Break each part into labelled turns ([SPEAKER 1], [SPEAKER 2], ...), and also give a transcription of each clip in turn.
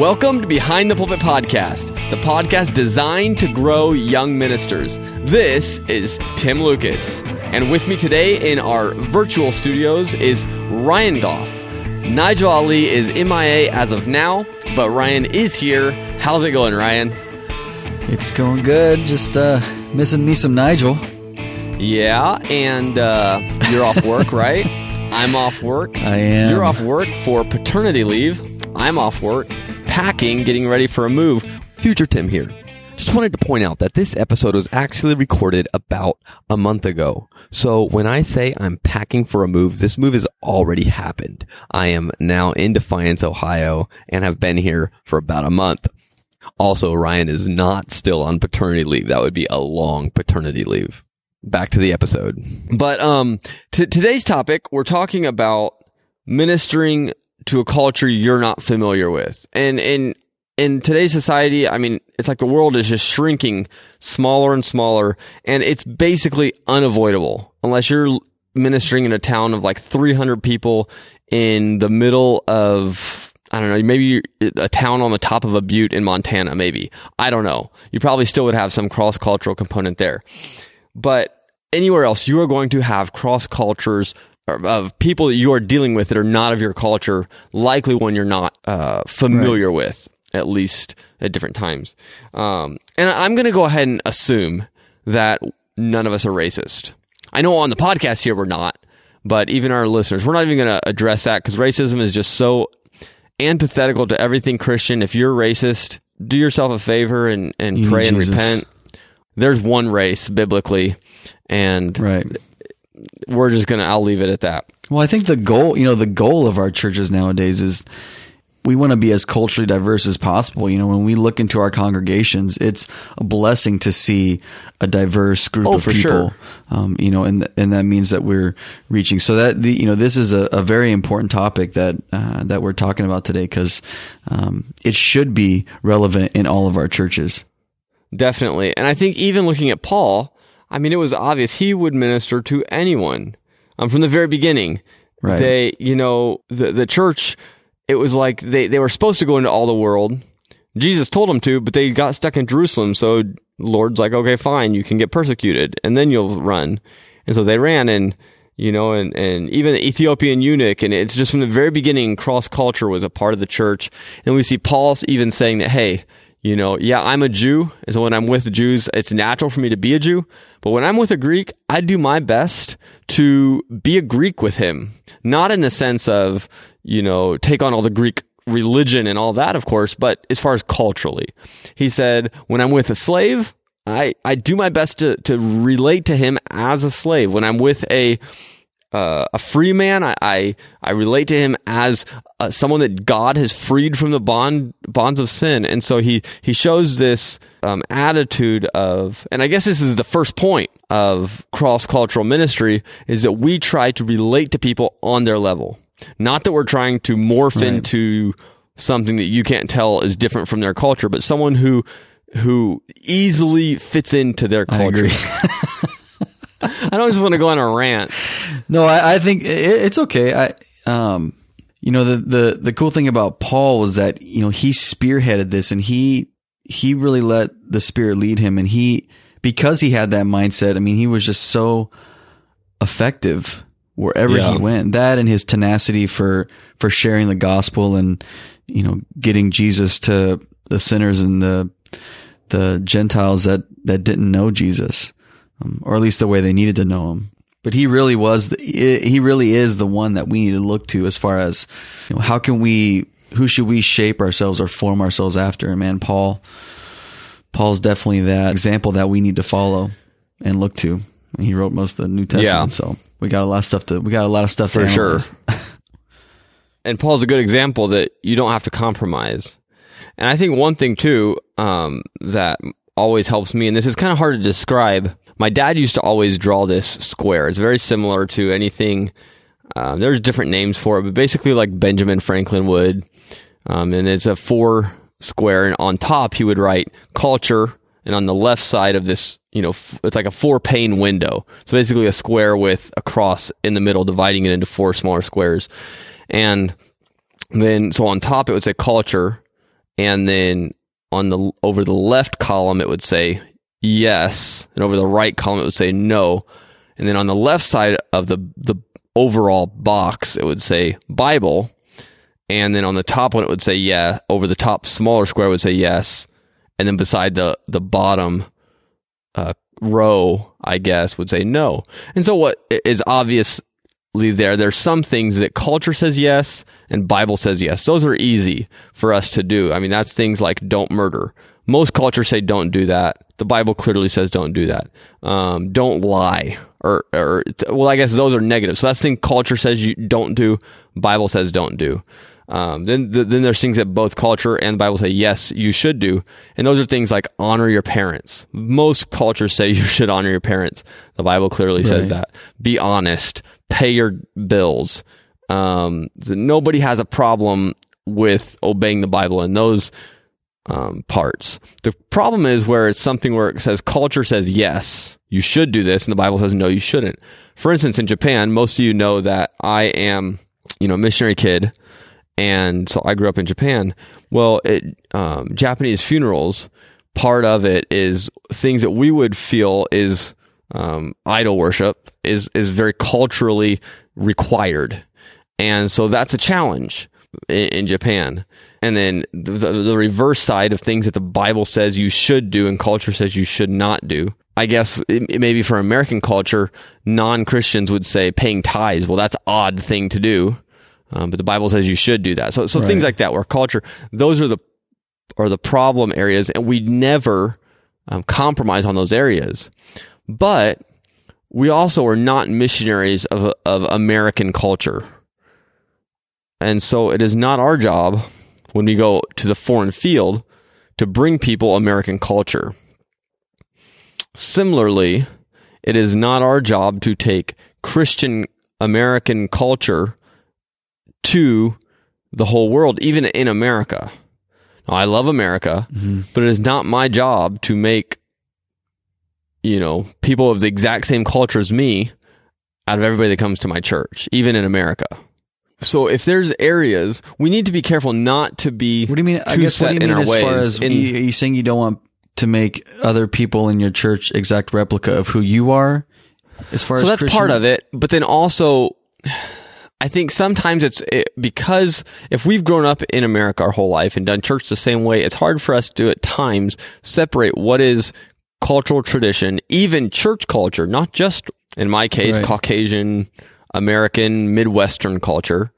[SPEAKER 1] Welcome to Behind the Pulpit Podcast, the podcast designed to grow young ministers. This is Tim Lucas, and with me today in our virtual studios is Ryan Goff. Nigel Ali is MIA as of now, but Ryan is here. How's it going, Ryan?
[SPEAKER 2] It's going good. Just uh, missing me some Nigel.
[SPEAKER 1] Yeah, and uh, you're off work, right? I'm off work.
[SPEAKER 2] I am.
[SPEAKER 1] You're off work for paternity leave. I'm off work, packing, getting ready for a move.
[SPEAKER 3] Future Tim here. Just wanted to point out that this episode was actually recorded about a month ago. So when I say I'm packing for a move, this move has already happened. I am now in Defiance, Ohio and have been here for about a month. Also, Ryan is not still on paternity leave. That would be a long paternity leave. Back to the episode.
[SPEAKER 1] But um, t- today's topic, we're talking about ministering to a culture you're not familiar with, and in in today's society, I mean, it's like the world is just shrinking smaller and smaller, and it's basically unavoidable unless you're ministering in a town of like 300 people in the middle of I don't know, maybe a town on the top of a butte in Montana, maybe. I don't know. You probably still would have some cross cultural component there. But anywhere else, you are going to have cross cultures of people that you are dealing with that are not of your culture, likely one you're not uh, familiar right. with, at least at different times. Um, and I'm going to go ahead and assume that none of us are racist. I know on the podcast here we're not, but even our listeners, we're not even going to address that because racism is just so antithetical to everything Christian. If you're racist, do yourself a favor and, and you pray and repent. There's one race biblically, and
[SPEAKER 2] right
[SPEAKER 1] we're just gonna I'll leave it at that.
[SPEAKER 2] Well, I think the goal, you know, the goal of our churches nowadays is we want to be as culturally diverse as possible. You know, when we look into our congregations, it's a blessing to see a diverse group
[SPEAKER 1] oh,
[SPEAKER 2] of people.
[SPEAKER 1] Sure.
[SPEAKER 2] Um, you know, and and that means that we're reaching. So that the you know this is a, a very important topic that uh, that we're talking about today because um, it should be relevant in all of our churches.
[SPEAKER 1] Definitely, and I think even looking at Paul, I mean, it was obvious he would minister to anyone um, from the very beginning.
[SPEAKER 2] Right.
[SPEAKER 1] They, you know, the the church. It was like they they were supposed to go into all the world. Jesus told them to, but they got stuck in Jerusalem. So Lord's like, okay, fine, you can get persecuted, and then you'll run. And so they ran, and you know, and and even the Ethiopian eunuch, and it's just from the very beginning, cross culture was a part of the church. And we see Paul even saying that, hey, you know, yeah, I'm a Jew. And so when I'm with Jews, it's natural for me to be a Jew. But when I'm with a Greek, I do my best to be a Greek with him. Not in the sense of, you know, take on all the Greek religion and all that, of course, but as far as culturally. He said, when I'm with a slave, I, I do my best to, to relate to him as a slave. When I'm with a, uh, a free man. I, I, I relate to him as uh, someone that God has freed from the bond bonds of sin, and so he he shows this um, attitude of, and I guess this is the first point of cross cultural ministry is that we try to relate to people on their level, not that we're trying to morph right. into something that you can't tell is different from their culture, but someone who who easily fits into their culture. I don't just want to go on a rant.
[SPEAKER 2] No, I, I think it, it's okay. I, um, you know, the, the, the cool thing about Paul was that, you know, he spearheaded this and he, he really let the spirit lead him. And he, because he had that mindset, I mean, he was just so effective wherever yeah. he went. That and his tenacity for, for sharing the gospel and, you know, getting Jesus to the sinners and the, the Gentiles that, that didn't know Jesus um, or at least the way they needed to know him. But he really was, the, he really is the one that we need to look to as far as you know, how can we, who should we shape ourselves or form ourselves after? And man, Paul, Paul's definitely that example that we need to follow and look to. He wrote most of the New Testament, yeah. so we got a lot of stuff to we got a lot of stuff
[SPEAKER 1] for sure. and Paul's a good example that you don't have to compromise. And I think one thing too um, that always helps me, and this is kind of hard to describe, my dad used to always draw this square. It's very similar to anything. Uh, there's different names for it, but basically like Benjamin Franklin would. Um, and it's a four square, and on top he would write culture, and on the left side of this, you know, f- it's like a four pane window. So basically a square with a cross in the middle, dividing it into four smaller squares. And then, so on top it would say culture, and then on the over the left column it would say yes, and over the right column it would say no, and then on the left side of the the overall box it would say Bible, and then on the top one it would say yeah. Over the top smaller square would say yes, and then beside the the bottom uh, row, I guess, would say no. And so what is obviously there, there's some things that culture says yes and Bible says yes. Those are easy for us to do. I mean, that's things like don't murder. Most cultures say don't do that. The Bible clearly says don't do that. Um, don't lie or, or, well, I guess those are negative. So that's the thing culture says you don't do. Bible says don't do. Um, then, th- then there's things that both culture and the Bible say, yes, you should do. And those are things like honor your parents. Most cultures say you should honor your parents. The Bible clearly says that. Be honest. Pay your bills. Um, th- nobody has a problem with obeying the Bible and those um, parts. The problem is where it's something where it says culture says yes, you should do this, and the Bible says no, you shouldn't. For instance, in Japan, most of you know that I am, you know, a missionary kid, and so I grew up in Japan. Well, it um, Japanese funerals, part of it is things that we would feel is um, idol worship is is very culturally required, and so that's a challenge in, in Japan. And then the, the, the reverse side of things that the Bible says you should do and culture says you should not do. I guess maybe for American culture, non Christians would say paying tithes. Well, that's odd thing to do, um, but the Bible says you should do that. So, so things like that, where culture, those are the are the problem areas, and we never um, compromise on those areas. But we also are not missionaries of of American culture, and so it is not our job when we go to the foreign field to bring people American culture. Similarly, it is not our job to take Christian American culture to the whole world, even in America. Now, I love America, mm-hmm. but it is not my job to make, you know, people of the exact same culture as me out of everybody that comes to my church, even in America. So if there's areas, we need to be careful not to be.
[SPEAKER 2] What do you mean? I guess what do you
[SPEAKER 1] in
[SPEAKER 2] mean
[SPEAKER 1] our
[SPEAKER 2] as far
[SPEAKER 1] ways.
[SPEAKER 2] as
[SPEAKER 1] In-
[SPEAKER 2] you, are you saying you don't want to make other people in your church exact replica of who you are? As far as
[SPEAKER 1] so
[SPEAKER 2] as
[SPEAKER 1] that's
[SPEAKER 2] Christian-
[SPEAKER 1] part of it but then also i think sometimes it's it, because if we've grown up in america our whole life and done church the same way it's hard for us to at times separate what is cultural tradition even church culture not just in my case
[SPEAKER 2] Right.
[SPEAKER 1] caucasian american midwestern culture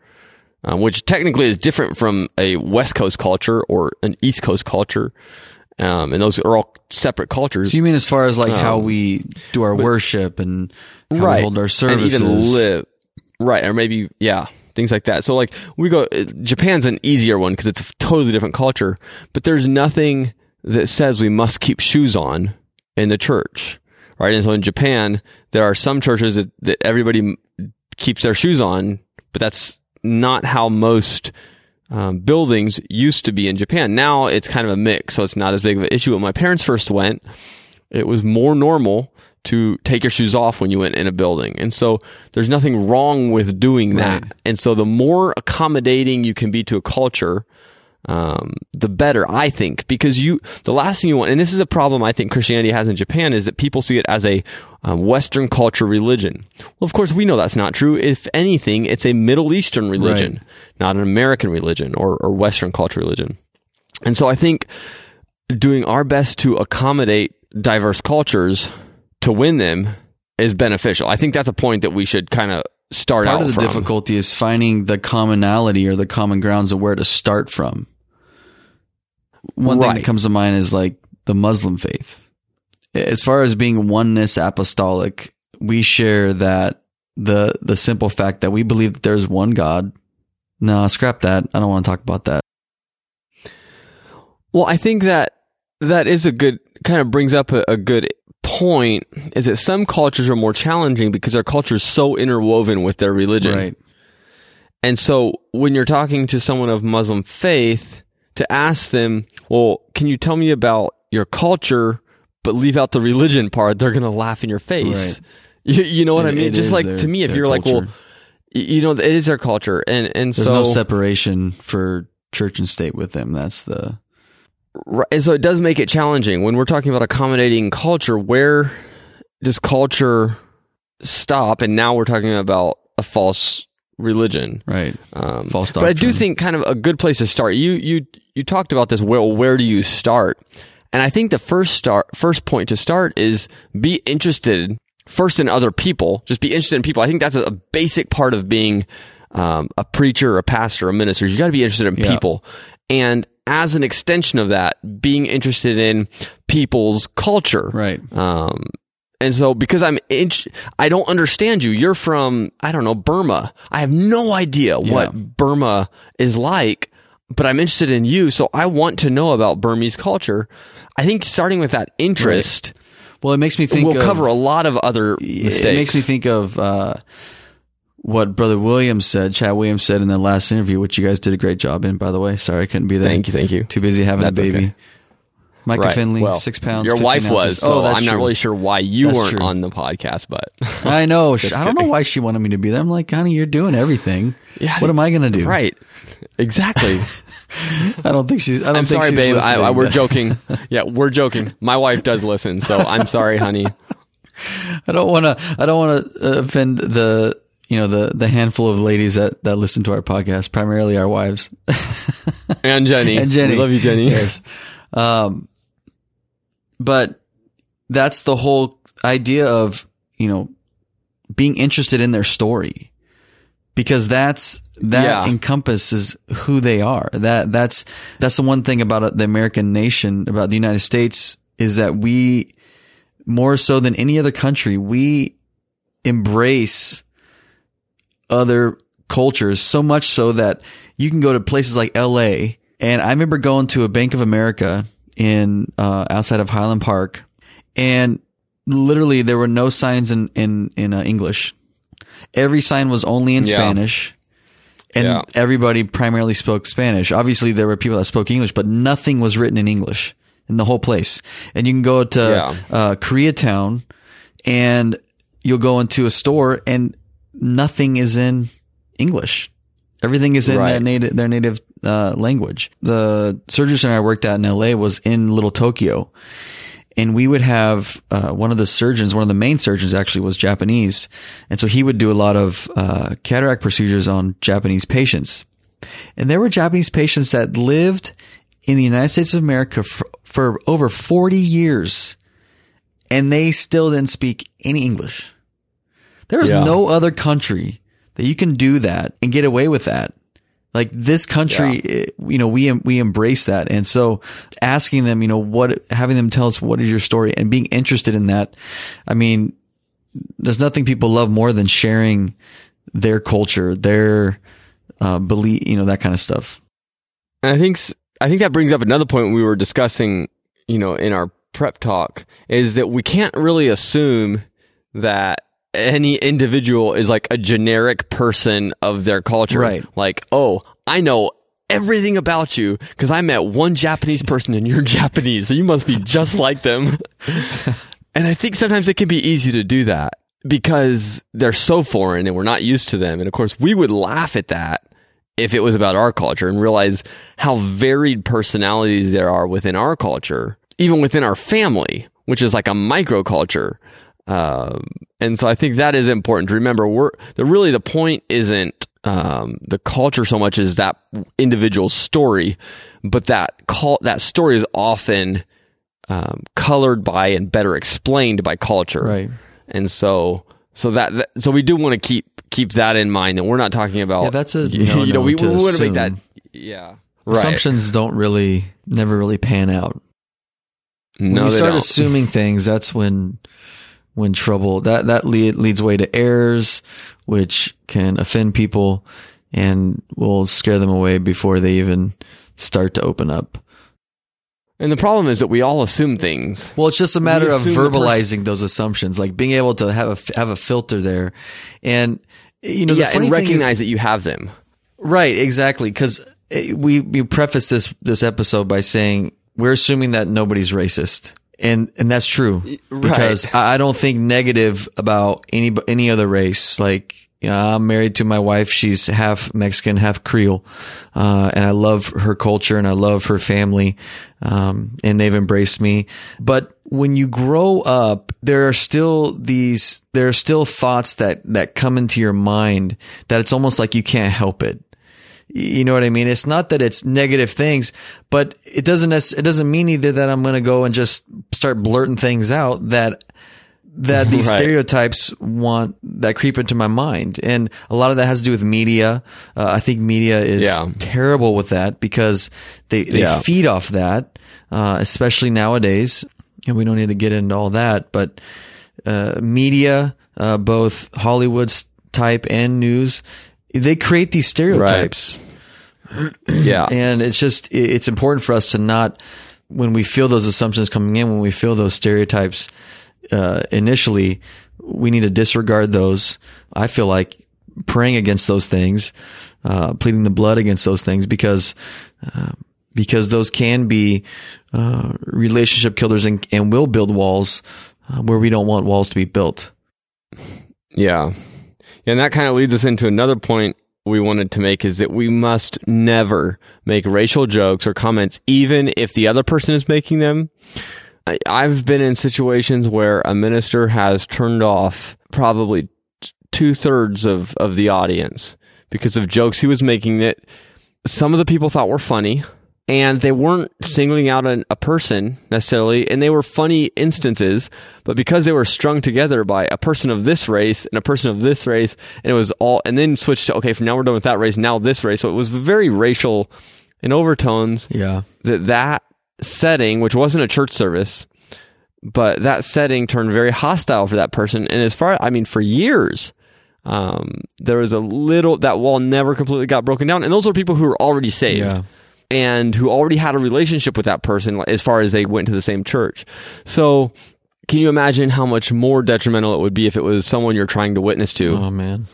[SPEAKER 1] um, which technically is different from a west coast culture or an east coast culture. Um, and those are all separate cultures.
[SPEAKER 2] So you mean as far as like how
[SPEAKER 1] Um,
[SPEAKER 2] we do our worship and how
[SPEAKER 1] right.
[SPEAKER 2] we hold our services?
[SPEAKER 1] and even live. Right or maybe yeah things like that. So like we go uh, japan's an easier one because it's a totally different culture but there's nothing that says we must keep shoes on in the church right? And so in japan there are some churches that, that everybody keeps their shoes on but that's not how most um, buildings used to be in Japan. Now it's kind of a mix, so it's not as big of an issue. When my parents first went, it was more normal to take your shoes off when you went in a building. And so there's nothing wrong with doing that.
[SPEAKER 2] Right.
[SPEAKER 1] And so the more accommodating you can be to a culture, um, the better, I think, because you, the last thing you want, and this is a problem I think Christianity has in Japan is that people see it as a um, Western culture religion. Well, of course, we know that's not true. If anything, it's a Middle Eastern religion, not an American religion or, or Western culture religion. And so I think doing our best to accommodate diverse cultures to win them is beneficial. I think that's a point that we should kind of start
[SPEAKER 2] part
[SPEAKER 1] out
[SPEAKER 2] of the
[SPEAKER 1] from.
[SPEAKER 2] difficulty is finding the commonality or the common grounds of where to start from. One thing that comes to mind is like the Muslim faith. As far as being oneness apostolic, we share that the the simple fact that we believe that there's one God. No, scrap that. I don't want to talk about that.
[SPEAKER 1] Well, I think that that is a good kind of brings up a, a good point is that some cultures are more challenging because their culture is so interwoven with their religion.
[SPEAKER 2] Right.
[SPEAKER 1] And so when you're talking to someone of Muslim faith, to ask them, well, can you tell me about your culture, but leave out the religion part, they're going to laugh in your face.
[SPEAKER 2] Right.
[SPEAKER 1] You, you know what I mean? Just like
[SPEAKER 2] their-
[SPEAKER 1] to me, if you're like, well, you know, it is their culture. And, and
[SPEAKER 2] There's
[SPEAKER 1] so,
[SPEAKER 2] no separation for church and state with them. That's the
[SPEAKER 1] Right, and so it does make it challenging when we're talking about accommodating culture. Where does culture stop? And now we're talking about a false religion.
[SPEAKER 2] right.
[SPEAKER 1] Um,
[SPEAKER 2] False
[SPEAKER 1] but I do think kind of a good place to start. You you you talked about this. Well, where do you start? And I think the first start first point to start is be interested first in other people. Just be interested in people. I think that's a, a basic part of being um, a preacher, a pastor, a minister. You got to be interested in
[SPEAKER 2] Yeah.
[SPEAKER 1] people. And as an extension of that, being interested in people's culture.
[SPEAKER 2] Right.
[SPEAKER 1] Um, and so because I'm, int- I don't understand you. You're from, I don't know, Burma. I have no idea what Burma is like, but I'm interested in you. So I want to know about Burmese culture. I think starting with that interest
[SPEAKER 2] Well, it makes me think
[SPEAKER 1] we'll
[SPEAKER 2] of,
[SPEAKER 1] cover a lot of other mistakes.
[SPEAKER 2] It makes me think of uh, what Brother Williams said, Chad Williams said in the last interview, which you guys did a great job in, by the way. Sorry I couldn't be there.
[SPEAKER 1] Thank you, thank you.
[SPEAKER 2] Too busy having
[SPEAKER 1] That's
[SPEAKER 2] a baby.
[SPEAKER 1] okay.
[SPEAKER 2] Micah
[SPEAKER 1] Right.
[SPEAKER 2] Finley,
[SPEAKER 1] Well,
[SPEAKER 2] six pounds.
[SPEAKER 1] Your wife
[SPEAKER 2] ounces.
[SPEAKER 1] was, so
[SPEAKER 2] oh, that's
[SPEAKER 1] I'm not really sure why you
[SPEAKER 2] That's
[SPEAKER 1] weren't
[SPEAKER 2] true.
[SPEAKER 1] on the podcast, but
[SPEAKER 2] I know. I don't know why she wanted me to be there. I'm like, honey, you're doing everything.
[SPEAKER 1] Yeah,
[SPEAKER 2] what am I going to do?
[SPEAKER 1] right, exactly.
[SPEAKER 2] I don't think she's. I don't
[SPEAKER 1] I'm
[SPEAKER 2] think
[SPEAKER 1] sorry, babe. I, I, we're joking. Yeah, we're joking. My wife does listen, so I'm sorry, honey.
[SPEAKER 2] I don't want to. I don't want to offend the you know the the handful of ladies that that listen to our podcast, primarily our wives.
[SPEAKER 1] And Jenny.
[SPEAKER 2] and Jenny.
[SPEAKER 1] We love you, Jenny.
[SPEAKER 2] Yes. Um, but that's the whole idea of, you know, being interested in their story because that's, that
[SPEAKER 1] Yeah.
[SPEAKER 2] encompasses who they are. That, that's, that's the one thing about the American nation, about the United States is that we, more so than any other country, we embrace other cultures so much so that you can go to places like LA. And I remember going to a Bank of America in uh, outside of Highland Park, and literally there were no signs in in in uh, English. Every sign was only in
[SPEAKER 1] Yeah.
[SPEAKER 2] Spanish, and
[SPEAKER 1] Yeah.
[SPEAKER 2] everybody primarily spoke Spanish. Obviously, there were people that spoke English, but nothing was written in English in the whole place. And you can go to
[SPEAKER 1] Yeah.
[SPEAKER 2] uh, Koreatown, and you'll go into a store, and nothing is in English. Everything is in
[SPEAKER 1] Right.
[SPEAKER 2] their native their native uh, language. The surgery center I worked at in LA was in Little Tokyo, and we would have uh, one of the surgeons, one of the main surgeons actually was Japanese, and so he would do a lot of uh, cataract procedures on Japanese patients. And there were Japanese patients that lived in the United States of America for, for over forty years, and they still didn't speak any English. There is
[SPEAKER 1] Yeah.
[SPEAKER 2] no other country that you can do that and get away with that. Like this country, it- you know, we we embrace that, and so asking them, you know, what having them tell us what is your story and being interested in that. I mean, there's nothing people love more than sharing their culture, their uh, belief, you know, that kind of stuff.
[SPEAKER 1] And I think I think that brings up another point we were discussing, you know, in our prep talk is that we can't really assume that any individual is like a generic person of their culture.
[SPEAKER 2] Right.
[SPEAKER 1] Like, oh, I know everything about you because I met one Japanese person and you're Japanese, so you must be just like them. and I think sometimes it can be easy to do that because they're so foreign and we're not used to them. And of course, we would laugh at that if it was about our culture and realize how varied personalities there are within our culture, even within our family, which is like a microculture. Um, and so I think that is important to remember. We're the really the point isn't um, the culture so much as that individual story, but that call that story is often um, colored by and better explained by culture.
[SPEAKER 2] Right.
[SPEAKER 1] And so so that, that so we do want to keep keep that in mind that we're not talking about
[SPEAKER 2] Yeah, that's a
[SPEAKER 1] you,
[SPEAKER 2] no-no
[SPEAKER 1] know we, we want to make that yeah right
[SPEAKER 2] Assumptions don't really, never really pan out. when
[SPEAKER 1] no
[SPEAKER 2] you start
[SPEAKER 1] don't.
[SPEAKER 2] assuming things, that's when when trouble that that lead, leads way to errors, which can offend people and will scare them away before they even start to open up.
[SPEAKER 1] and the problem is that we all assume things
[SPEAKER 2] Well, it's just a matter of
[SPEAKER 1] the pers-
[SPEAKER 2] verbalizing those assumptions, like being able to have a have a filter there, and you know,
[SPEAKER 1] yeah and
[SPEAKER 2] thing is-
[SPEAKER 1] recognize that you have them
[SPEAKER 2] Right, exactly. Because eh, we we preface this this episode by saying we're assuming that nobody's racist, and and that's true. Because I I don't think negative about any any other race. Like Uh, I'm married to my wife. She's half Mexican, half Creole. Uh, and I love her culture and I love her family. Um, and they've embraced me. But when you grow up, there are still these, there are still thoughts that, that come into your mind that it's almost like you can't help it. You know what I mean? It's not that it's negative things, but it doesn't, it doesn't mean either that I'm going to go and just start blurting things out that that these
[SPEAKER 1] Right.
[SPEAKER 2] stereotypes want that creep into my mind and a lot of that has to do with media uh, i think media is
[SPEAKER 1] Yeah.
[SPEAKER 2] terrible with that because they, they
[SPEAKER 1] Yeah.
[SPEAKER 2] feed off that uh, especially nowadays and we don't need to get into all that but uh, media uh, both hollywood's type and news they create these stereotypes
[SPEAKER 1] Yeah.
[SPEAKER 2] and it's just it's important for us to not when we feel those assumptions coming in when we feel those stereotypes uh, initially we need to disregard those i feel like praying against those things uh, pleading the blood against those things because uh, because those can be uh, relationship killers and, and will build walls uh, where we don't want walls to be built
[SPEAKER 1] Yeah. And that kind of leads us into another point we wanted to make is that we must never make racial jokes or comments, even if the other person is making them. I've been in situations where a minister has turned off probably two thirds of, of the audience because of jokes he was making that some of the people thought were funny and they weren't singling out an, a person necessarily and they were funny instances but because they were strung together by a person of this race and a person of this race and it was all and then switched to okay from now we're done with that race now this race. So it was very racial in overtones.
[SPEAKER 2] Yeah.
[SPEAKER 1] That that setting, which wasn't a church service, but that setting turned very hostile for that person. And as far, I mean, for years, um, there was a little that wall never completely got broken down. And those are people who were already saved.
[SPEAKER 2] Yeah
[SPEAKER 1] and who already had a relationship with that person as far as they went to the same church. So. Can you imagine how much more detrimental it would be if it was someone you're trying to witness to?
[SPEAKER 2] oh man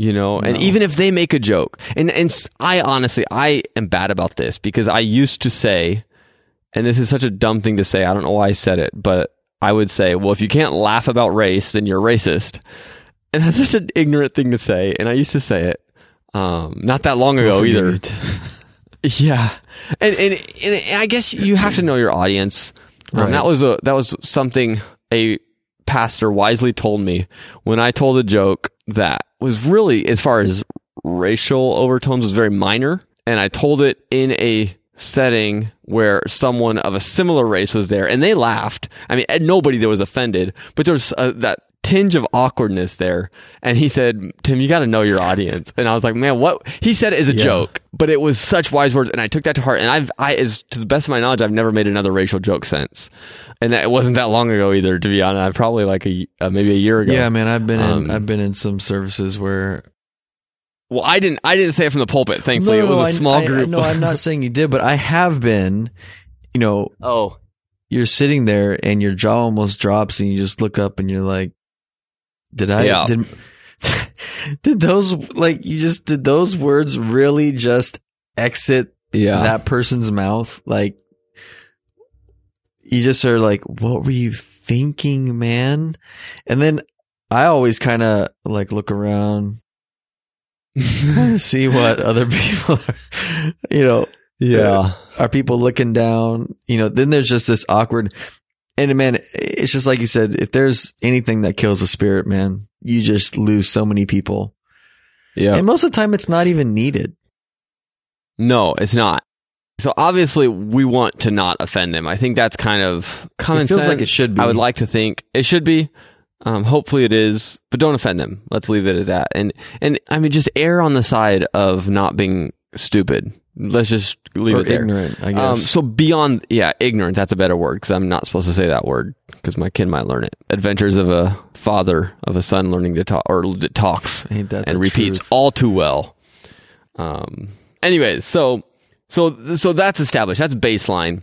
[SPEAKER 1] you know and even if they make a joke and and i honestly i am bad about this because i used to say and this is such a dumb thing to say i don't know why i said it but i would say well if you can't laugh about race then you're racist and that's such an ignorant thing to say and i used to say it um not that long ago either
[SPEAKER 2] it.
[SPEAKER 1] yeah, and, and and I guess you have to know your audience. Um,
[SPEAKER 2] Right.
[SPEAKER 1] That was a that was something a pastor wisely told me when I told a joke that was really, as far as racial overtones, was very minor, and I told it in a setting where someone of a similar race was there, and they laughed. I mean, nobody there was offended, but there was uh, that tinge of awkwardness there. And he said, "Tim, you got to know your audience." And I was like, "Man, what?" He said it as a
[SPEAKER 2] Yeah.
[SPEAKER 1] joke, but it was such wise words, and I took that to heart. And I've, I, as to the best of my knowledge, I've never made another racial joke since, and that, it wasn't that long ago either. To be honest, I probably like a uh, maybe a year ago.
[SPEAKER 2] Yeah, man, I've been
[SPEAKER 1] Um,
[SPEAKER 2] in I've been in some services where
[SPEAKER 1] Well, I didn't. I didn't say it from the pulpit. Thankfully,
[SPEAKER 2] No, no,
[SPEAKER 1] it was a small
[SPEAKER 2] I-
[SPEAKER 1] group.
[SPEAKER 2] no, I'm not saying you did, but I have been. You know,
[SPEAKER 1] oh,
[SPEAKER 2] you're sitting there and your jaw almost drops, and you just look up and you're like, "Did I?
[SPEAKER 1] Yeah.
[SPEAKER 2] Did did those like you just did those words really just exit
[SPEAKER 1] yeah.
[SPEAKER 2] that person's mouth? Like, you just are like, what were you thinking, man? And then I always kind of like look around, see what other people, are, you know,
[SPEAKER 1] yeah.
[SPEAKER 2] are people looking down? You know, then there's just this awkward. And man, it's just like you said, if there's anything that kills a spirit, man, you just lose so many people.
[SPEAKER 1] Yeah.
[SPEAKER 2] And most of the time, it's not even needed.
[SPEAKER 1] No, it's not. So obviously, we want to not offend them. I think that's kind of common
[SPEAKER 2] It feels like it should be.
[SPEAKER 1] I would like to think it should be. Um, hopefully, it is, but don't offend them. Let's leave it at that. And and I mean, just err on the side of not being stupid. Let's just leave
[SPEAKER 2] or
[SPEAKER 1] it there.
[SPEAKER 2] ignorant, I guess.
[SPEAKER 1] Um, so beyond, yeah, ignorant. That's a better word because I'm not supposed to say that word because my kid might learn it. Adventures of a father of a son learning to talk or that talks
[SPEAKER 2] Ain't that
[SPEAKER 1] and repeats
[SPEAKER 2] truth?
[SPEAKER 1] all too well. Um. Anyways, so so so that's established. That's baseline.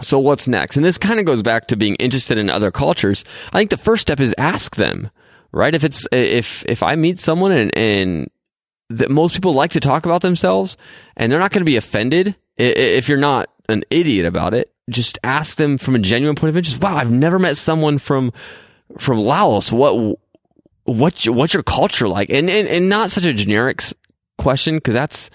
[SPEAKER 1] So what's next? And this kind of goes back to being interested in other cultures. I think the first step is ask them, right? If it's if if I meet someone and and that most people like to talk about themselves and they're not going to be offended if you're not an idiot about it. Just ask them from a genuine point of view. Just wow, I've never met someone from from Laos. What what's your, what's your culture like? And, and, and not such a generic question because that's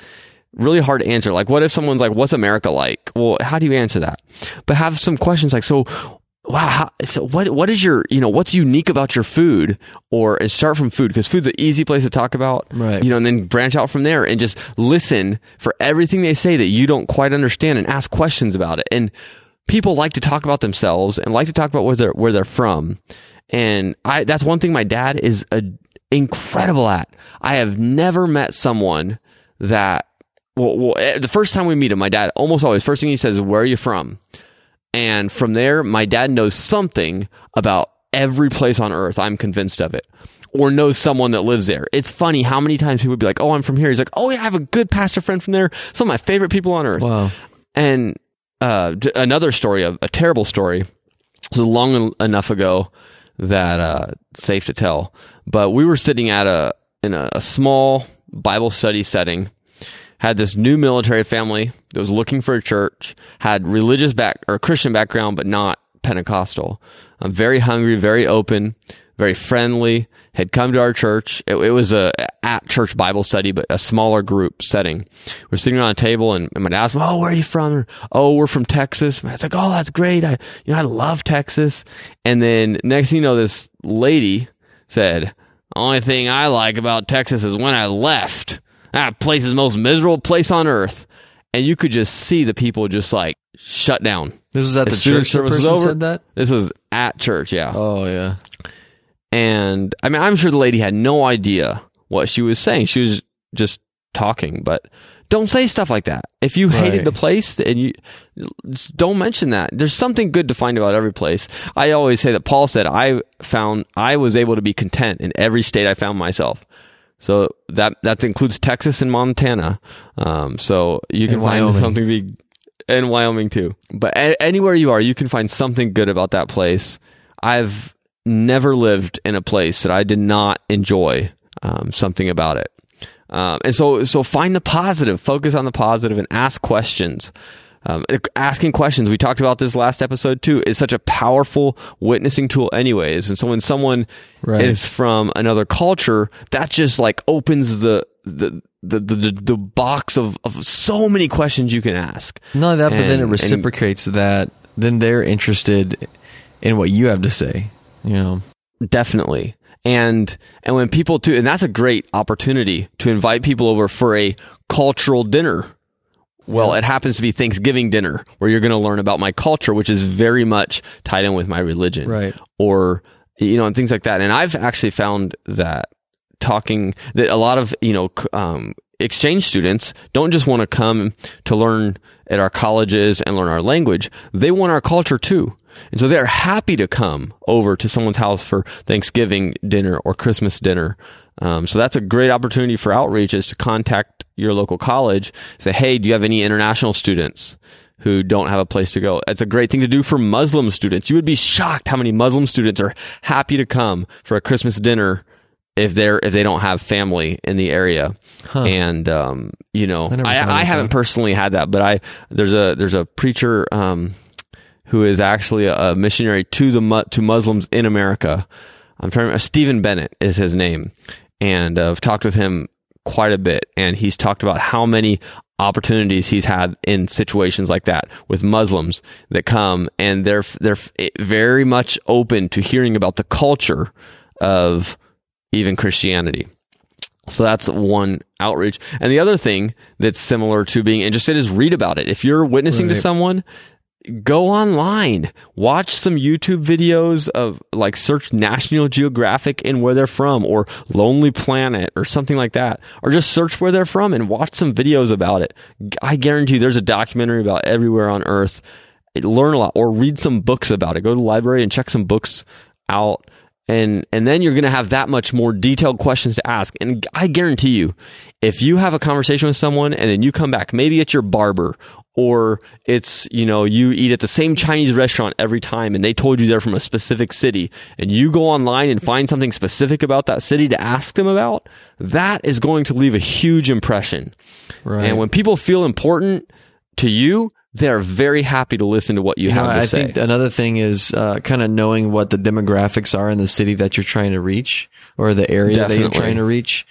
[SPEAKER 1] really hard to answer. Like, what if someone's like, what's America like? Well, how do you answer that? But have some questions like, so, wow, how, so what, what is your, you know, what's unique about your food? Or and start from food because food's an easy place to talk about.
[SPEAKER 2] Right.
[SPEAKER 1] You know, and then branch out from there and just listen for everything they say that you don't quite understand and ask questions about it. And people like to talk about themselves and like to talk about where they're, where they're from. And I, that's one thing my dad is a, incredible at. I have never met someone that, well, well, eh, the first time we meet him, my dad almost always, first thing he says is, where are you from? And from there, my dad knows something about every place on earth. I'm convinced of it. Or knows someone that lives there. It's funny how many times people would be like, "Oh, I'm from here." He's like, "Oh, yeah, I have a good pastor friend from there. Some of my favorite people on earth."
[SPEAKER 2] Wow.
[SPEAKER 1] And uh, d- another story, a, a terrible story, was long en- enough ago that uh, safe to tell. But we were sitting at a in a, a small Bible study setting. Had this new military family that was looking for a church. Had religious back or Christian background, but not Pentecostal. I'm very hungry, very open, very friendly. Had come to our church. It, it was a at church Bible study, but a smaller group setting. We're sitting around a table, and, and my dad asked, "Oh, where are you from?" Or, "Oh, we're from Texas." My dad's like, "Oh, that's great. I, you know, I love Texas." And then next thing you know, this lady said, "Only thing I like about Texas is when I left. That place is the most miserable place on earth." And you could just see the people just like shut down.
[SPEAKER 2] This was at the
[SPEAKER 1] As as
[SPEAKER 2] church. The
[SPEAKER 1] service was over-
[SPEAKER 2] said that.
[SPEAKER 1] This was at church, yeah.
[SPEAKER 2] Oh yeah.
[SPEAKER 1] And I mean, I'm sure the lady had no idea what she was saying. She was just talking, but don't say stuff like that. If you hated
[SPEAKER 2] Right.
[SPEAKER 1] the place and you don't mention that. There's something good to find about every place. I always say that Paul said I found I was able to be content in every state I found myself. So that that includes Texas and Montana. Um, so you can
[SPEAKER 2] And
[SPEAKER 1] find
[SPEAKER 2] Wyoming.
[SPEAKER 1] something be and Wyoming too. But a- anywhere you are, you can find something good about that place. I've never lived in a place that I did not enjoy um, something about it. Um, and so, so find the positive, focus on the positive, and ask questions. Um, asking questions, we talked about this last episode too, is such a powerful witnessing tool, anyways. And so, when someone
[SPEAKER 2] Right.
[SPEAKER 1] is from another culture, that just like opens the the the the, the box of, of so many questions you can ask.
[SPEAKER 2] Not that, but then
[SPEAKER 1] And-
[SPEAKER 2] it
[SPEAKER 1] and-
[SPEAKER 2] reciprocates that. Then they're interested in what you have to say. You know.
[SPEAKER 1] definitely and and when people too and that's a great opportunity to invite people over for a cultural dinner well it happens to be thanksgiving dinner where you're going to learn about my culture which is very much tied in with my religion
[SPEAKER 2] Right.
[SPEAKER 1] or you know and things like that. And i've actually found that talking that a lot of you know um, exchange students don't just want to come to learn at our colleges and learn our language. They want our culture too. And so they're happy to come over to someone's house for thanksgiving dinner or christmas dinner um, so that's a great opportunity for outreach is to contact your local college say hey do you have any international students who don't have a place to go. It's a great thing to do for Muslim students. You would be shocked how many Muslim students are happy to come for a Christmas dinner if they're if they don't have family in the area. And um, you know,
[SPEAKER 2] never
[SPEAKER 1] I, I, haven't personally had that, but I there's a there's a preacher um, who is actually a, a missionary to the to Muslims in America. I'm trying. To, Stephen Bennett is his name, and uh, I've talked with him quite a bit, and he's talked about how many opportunities he's had in situations like that with Muslims that come, and they're they're very much open to hearing about the culture of even Christianity. So that's one outreach. And the other thing that's similar to being interested is read about it. If you're witnessing to someone, go online, watch some YouTube videos of like search National Geographic and where they're from or Lonely Planet or something like that. Or just search where they're from and watch some videos about it. I guarantee you there's a documentary about everywhere on earth. Learn a lot or read some books about it. Go to the library and check some books out and and then you're going to have that much more detailed questions to ask and i guarantee you if you have a conversation with someone and then you come back maybe it's your barber or it's you know you eat at the same chinese restaurant every time and they told you they're from a specific city and you go online and find something specific about that city to ask them about that is going to leave a huge impression
[SPEAKER 2] Right.
[SPEAKER 1] and when people feel important to you they're very happy to listen to what you,
[SPEAKER 2] You
[SPEAKER 1] have
[SPEAKER 2] know,
[SPEAKER 1] to
[SPEAKER 2] I
[SPEAKER 1] say.
[SPEAKER 2] I think another thing is uh, kind of knowing what the demographics are in the city that you're trying to reach or the area that you're trying to reach.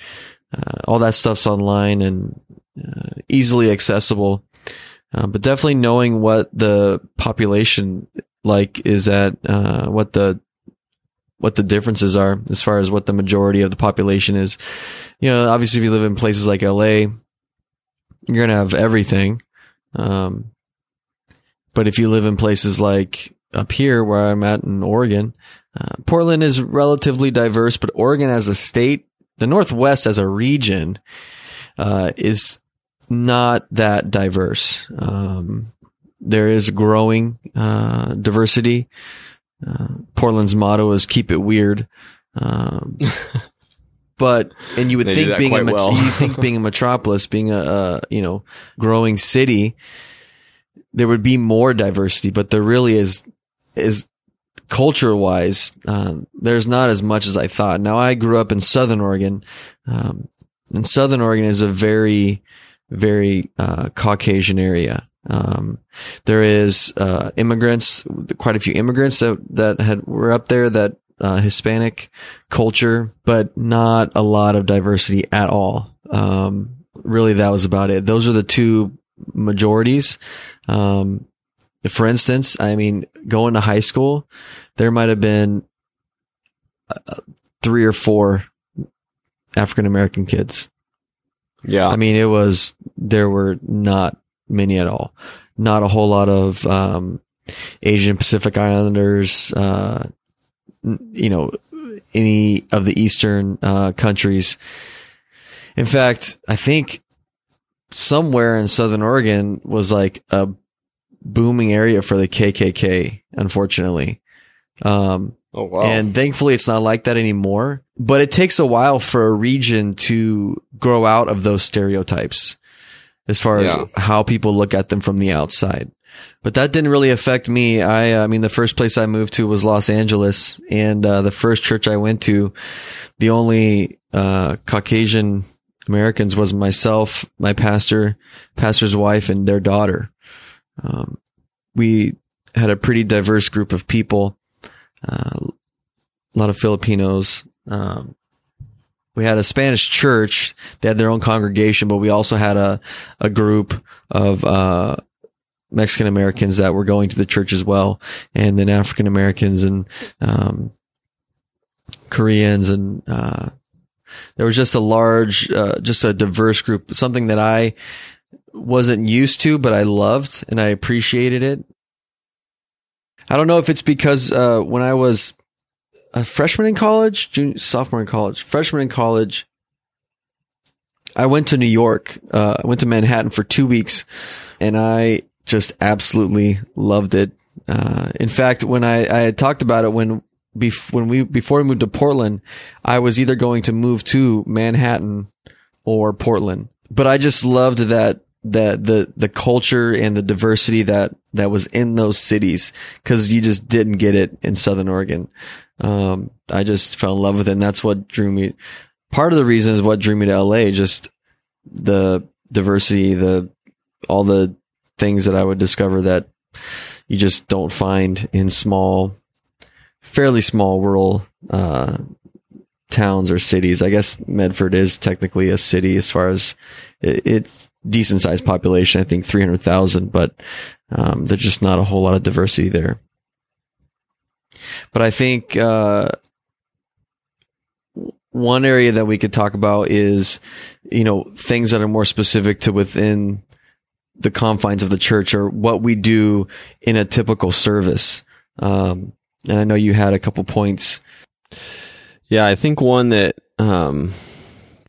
[SPEAKER 2] Uh, all that stuff's online and uh, easily accessible. Uh, but definitely knowing what the population like is at, uh, what the what the differences are as far as what the majority of the population is. You know, obviously, if you live in places like LA, you're gonna have everything. Um, but if you live in places like up here where I'm at in Oregon, uh, Portland is relatively diverse, but Oregon as a state, the Northwest as a region, uh, is not that diverse. Um, there is growing uh, diversity. Uh, Portland's motto is "Keep it weird." Um, but and you would think being a met-
[SPEAKER 1] well.
[SPEAKER 2] you think being a metropolis, being a, a you know growing city, there would be more diversity, but there really is is culture wise, uh, there's not as much as I thought. Now I grew up in Southern Oregon, um, and Southern Oregon is a very, very uh, Caucasian area. Um, there is uh, immigrants, quite a few immigrants that that had were up there that uh, Hispanic culture, but not a lot of diversity at all. Um, really, that was about it. Those are the two majorities. Um, for instance, I mean, going to high school, there might have been uh, three or four African American kids.
[SPEAKER 1] yeah.
[SPEAKER 2] I mean, it was, there were not many at all. Not a whole lot of, um, Asian Pacific Islanders, uh, n- you know, any of the Eastern, uh, countries. In fact, I think somewhere in Southern Oregon was like a booming area for the KKK, unfortunately. Um,
[SPEAKER 1] oh wow.
[SPEAKER 2] and thankfully, it's not like that anymore. But it takes a while for a region to grow out of those stereotypes as far
[SPEAKER 1] Yeah.
[SPEAKER 2] as how people look at them from the outside. But that didn't really affect me. I, I mean, the first place I moved to was Los Angeles, and uh, the first church I went to, the only uh, Caucasian Americans was myself, my pastor, pastor's wife, and their daughter. Um, we had a pretty diverse group of people. Uh, a lot of Filipinos. Um, we had a Spanish church. They had their own congregation, but we also had a, a group of, uh, Mexican Americans that were going to the church as well. And then African Americans and, um, Koreans and, uh, there was just a large, uh, just a diverse group, something that I wasn't used to, but I loved and I appreciated it. I don't know if it's because, uh, when I was, a freshman in college, junior, sophomore in college, freshman in college. I went to New York. Uh, I went to Manhattan for two weeks, and I just absolutely loved it. Uh, in fact, when I, I had talked about it when bef- when we before we moved to Portland, I was either going to move to Manhattan or Portland, but I just loved that that the the culture and the diversity that that was in those cities because you just didn't get it in Southern Oregon. Um, I just fell in love with it, and that's what drew me. Part of the reason is what drew me to LA, just the diversity, the all the things that I would discover that you just don't find in small, fairly small rural uh, towns or cities. I guess Medford is technically a city as far as it, it's decent sized population. I think three hundred thousand, but um, there's just not a whole lot of diversity there. But I think uh, one area that we could talk about is, you know, things that are more specific to within the confines of the church or what we do in a typical service. Um, and I know you had a couple points.
[SPEAKER 1] Yeah, I think one that um,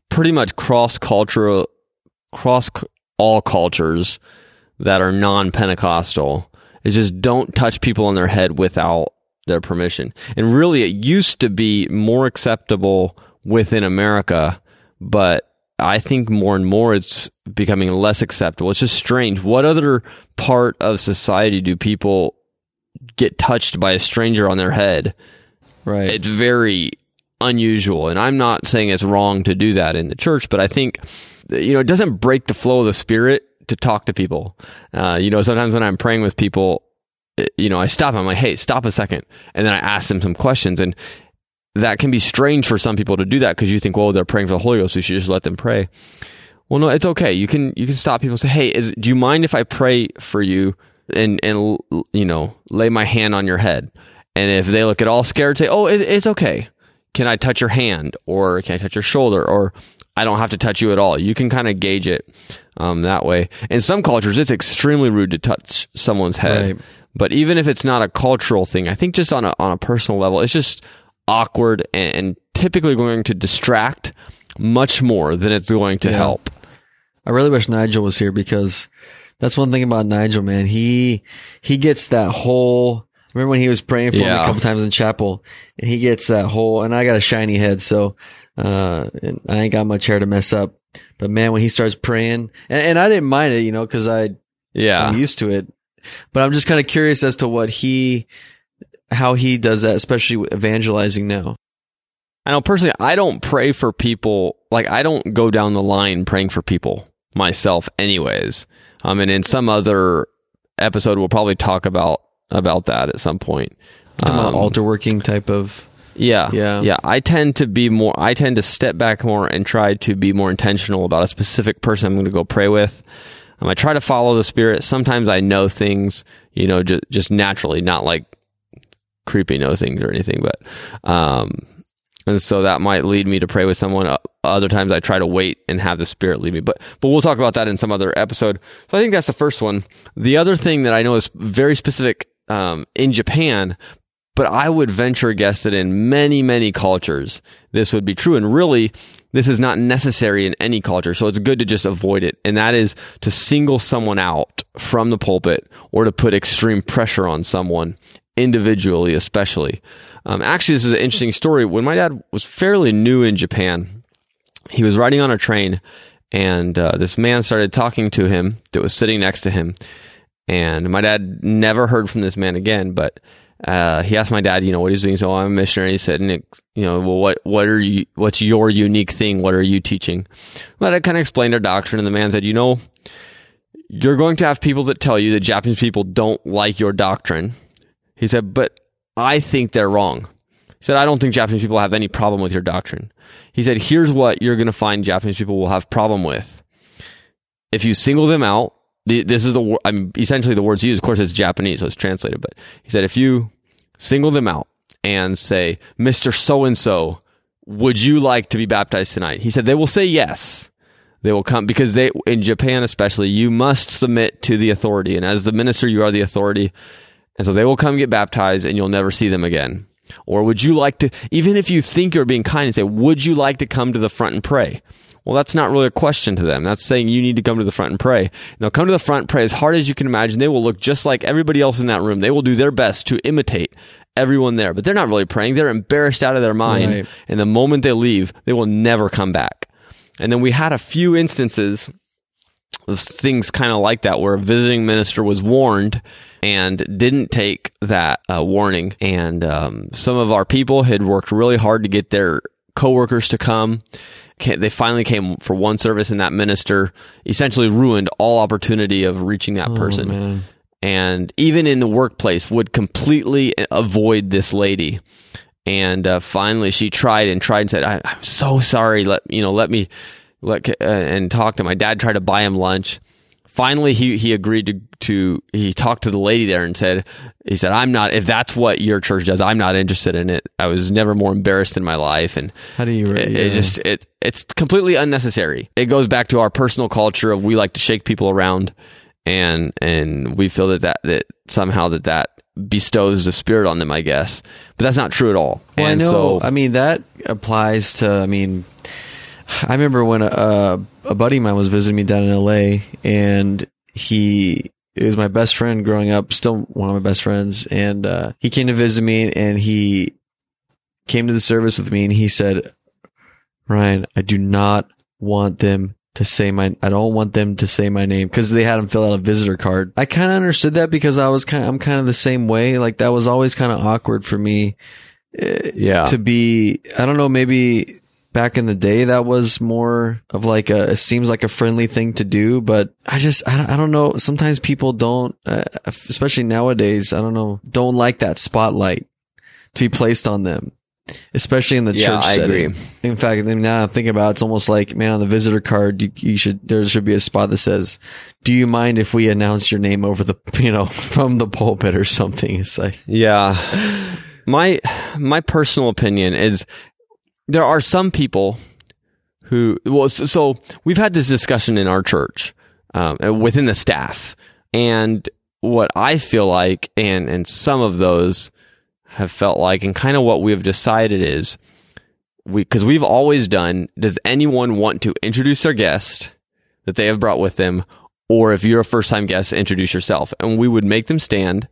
[SPEAKER 1] pretty much cross cultural, cross all cultures that are non Pentecostal is just don't touch people on their head without their permission. And really, it used to be more acceptable within America, but I think more and more it's becoming less acceptable. It's just strange. What other part of society do people get touched by a stranger on their head?
[SPEAKER 2] Right.
[SPEAKER 1] it's very unusual and i'm not saying it's wrong to do that in the church but i think you know it doesn't break the flow of the spirit to talk to people. Uh, you know, sometimes when I'm praying with people, you know, I stop. I'm like, hey, stop a second, and then I ask them some questions, and that can be strange for some people to do that because you think, well, they're praying for the Holy Ghost, We should just let them pray. Well, no, it's okay. You can you can stop people and say, hey, is do you mind if I pray for you and and you know lay my hand on your head? And if they look at all scared, say, oh, it, it's okay. Can I touch your hand or can I touch your shoulder or I don't have to touch you at all. You can kind of gauge it um, that way. In some cultures, it's extremely rude to touch someone's head.
[SPEAKER 2] Right.
[SPEAKER 1] But even if it's not a cultural thing, I think just on a on a personal level, it's just awkward and, and typically going to distract much more than it's going to
[SPEAKER 2] Yeah.
[SPEAKER 1] help.
[SPEAKER 2] I really wish Nigel was here because that's one thing about Nigel, man. He he gets that whole. Remember when he was praying for me
[SPEAKER 1] Yeah.
[SPEAKER 2] a couple times in chapel, and he gets that whole. And I got a shiny head, so uh, and I ain't got much hair to mess up. But man, when he starts praying, and, and I didn't mind it, you know, because I
[SPEAKER 1] Yeah.
[SPEAKER 2] I'm used to it. But I'm just kind of curious as to what he, how he does that, especially evangelizing now.
[SPEAKER 1] I know personally, I don't pray for people. Like I don't go down the line praying for people myself, anyways. Um, and in some other episode, we'll probably talk about about that at some point. Um,
[SPEAKER 2] altar working type of.
[SPEAKER 1] Yeah.
[SPEAKER 2] Yeah.
[SPEAKER 1] Yeah. I tend to be more, I tend to step back more and try to be more intentional about a specific person I'm going to go pray with. Um, I try to follow the spirit. Sometimes I know things, you know, just, just naturally, not like creepy know things or anything, but, um, and so that might lead me to pray with someone. Uh, Other times I try to wait and have the spirit lead me, but, but we'll talk about that in some other episode. So I think that's the first one. The other thing that I know is very specific, um, in Japan, but I would venture guess that in many, many cultures, this would be true. And really, this is not necessary in any culture. So it's good to just avoid it. And that is to single someone out from the pulpit or to put extreme pressure on someone individually, especially. Um, actually, this is an interesting story. When my dad was fairly new in Japan, he was riding on a train and uh, this man started talking to him that was sitting next to him. And my dad never heard from this man again, but uh, he asked my dad, you know, what he's doing. So I'm a missionary. He said, Nick, you know, well, what, what are you, what's your unique thing? What are you teaching? Well, I kind of explained our doctrine and the man said, you know, you're going to have people that tell you that Japanese people don't like your doctrine. He said, but I think they're wrong. He said, I don't think Japanese people have any problem with your doctrine. He said, here's what you're going to find Japanese people will have problem with. If you single them out, this is the, I'm essentially the words used. Of course, it's Japanese, so it's translated, but he said, if you single them out and say, Mr. So and so, would you like to be baptized tonight? He said, they will say yes. They will come because they, in Japan especially, you must submit to the authority. And as the minister, you are the authority. And so they will come get baptized and you'll never see them again. Or would you like to, even if you think you're being kind and say, would you like to come to the front and pray? Well, that's not really a question to them. That's saying you need to come to the front and pray. Now, come to the front, pray as hard as you can imagine. They will look just like everybody else in that room. They will do their best to imitate everyone there, but they're not really praying. They're embarrassed out of their mind.
[SPEAKER 2] Right.
[SPEAKER 1] And the moment they leave, they will never come back. And then we had a few instances of things kind of like that where a visiting minister was warned and didn't take that uh, warning. And um, some of our people had worked really hard to get their coworkers to come. They finally came for one service, and that minister essentially ruined all opportunity of reaching that person.
[SPEAKER 2] man.
[SPEAKER 1] and even in the workplace would completely avoid this lady. And uh, finally she tried and tried and said I, i'm so sorry. Let you know let me let uh, and talk to my dad tried to buy him lunch finally he he agreed to to he talked to the lady there and said he said i'm not if that's what your church does i'm not interested in it i was never more embarrassed in my life and
[SPEAKER 2] How do you?
[SPEAKER 1] it,
[SPEAKER 2] yeah.
[SPEAKER 1] it just it it's completely unnecessary. It goes back to our personal culture of we like to shake people around, and and we feel that that, that somehow that that bestows the spirit on them. I guess, but that's not true at all.
[SPEAKER 2] Well, I know.
[SPEAKER 1] so
[SPEAKER 2] I mean, that applies to. I mean, I remember when a, a buddy of mine was visiting me down in L.A. and he was my best friend growing up, still one of my best friends, and uh, he came to visit me and he came to the service with me and he said, "Ryan, I do not want them." To say my, I don't want them to say my name because they had him fill out a visitor card. I kind of understood that because I was kind, I'm kind of the same way. Like that was always kind of awkward for me
[SPEAKER 1] yeah,
[SPEAKER 2] to be i don't know maybe back in the day that was more of like a, it seems like a friendly thing to do, but I just, I, don't- I don't know. Sometimes people don't, uh, especially nowadays, I don't know, don't like that spotlight to be placed on them, especially in the
[SPEAKER 1] Yeah,
[SPEAKER 2] church
[SPEAKER 1] I
[SPEAKER 2] setting.
[SPEAKER 1] agree.
[SPEAKER 2] In fact, now I'm thinking about it, it's almost like, man, on the visitor card, you, you should, there should be a spot that says, do you mind if we announce your name over the, you know, from the pulpit or something? It's like,
[SPEAKER 1] Yeah. My my personal opinion is there are some people who well so, so we've had this discussion in our church um, within the staff and what I feel like and and some of those have felt like and kind of what we have decided is we because we've always done does anyone want to introduce their guest that they have brought with them or if you're a first time guest introduce yourself and we would make them stand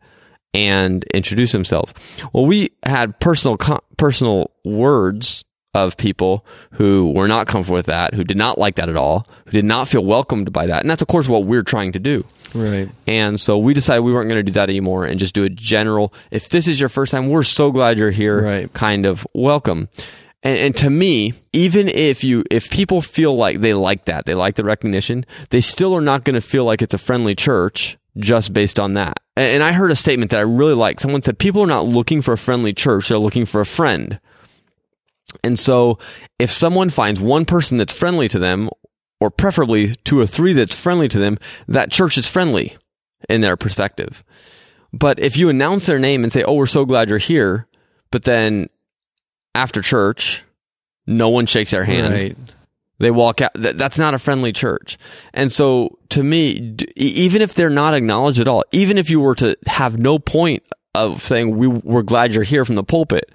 [SPEAKER 1] and introduce themselves. Well, we had personal personal words of people who were not comfortable with that, who did not like that at all, who did not feel welcomed by that, and that's of course what we're trying to do.
[SPEAKER 2] right.
[SPEAKER 1] And so we decided we weren't going to do that anymore and just do a general. If this is your first time, we're so glad you're here.
[SPEAKER 2] Right.
[SPEAKER 1] Kind of welcome. And, and to me, even if you if people feel like they like that, they like the recognition, they still are not going to feel like it's a friendly church just based on that. And, and I heard a statement that I really liked. Someone said people are not looking for a friendly church; they're looking for a friend. And so, if someone finds one person that's friendly to them, or preferably two or three that's friendly to them, that church is friendly in their perspective. But if you announce their name and say, "Oh, we're so glad you're here," but then after church, no one shakes their hand.
[SPEAKER 2] Right.
[SPEAKER 1] They walk out. That's not a friendly church. And so, to me, even if they're not acknowledged at all, even if you were to have no point of saying we we're glad you're here from the pulpit,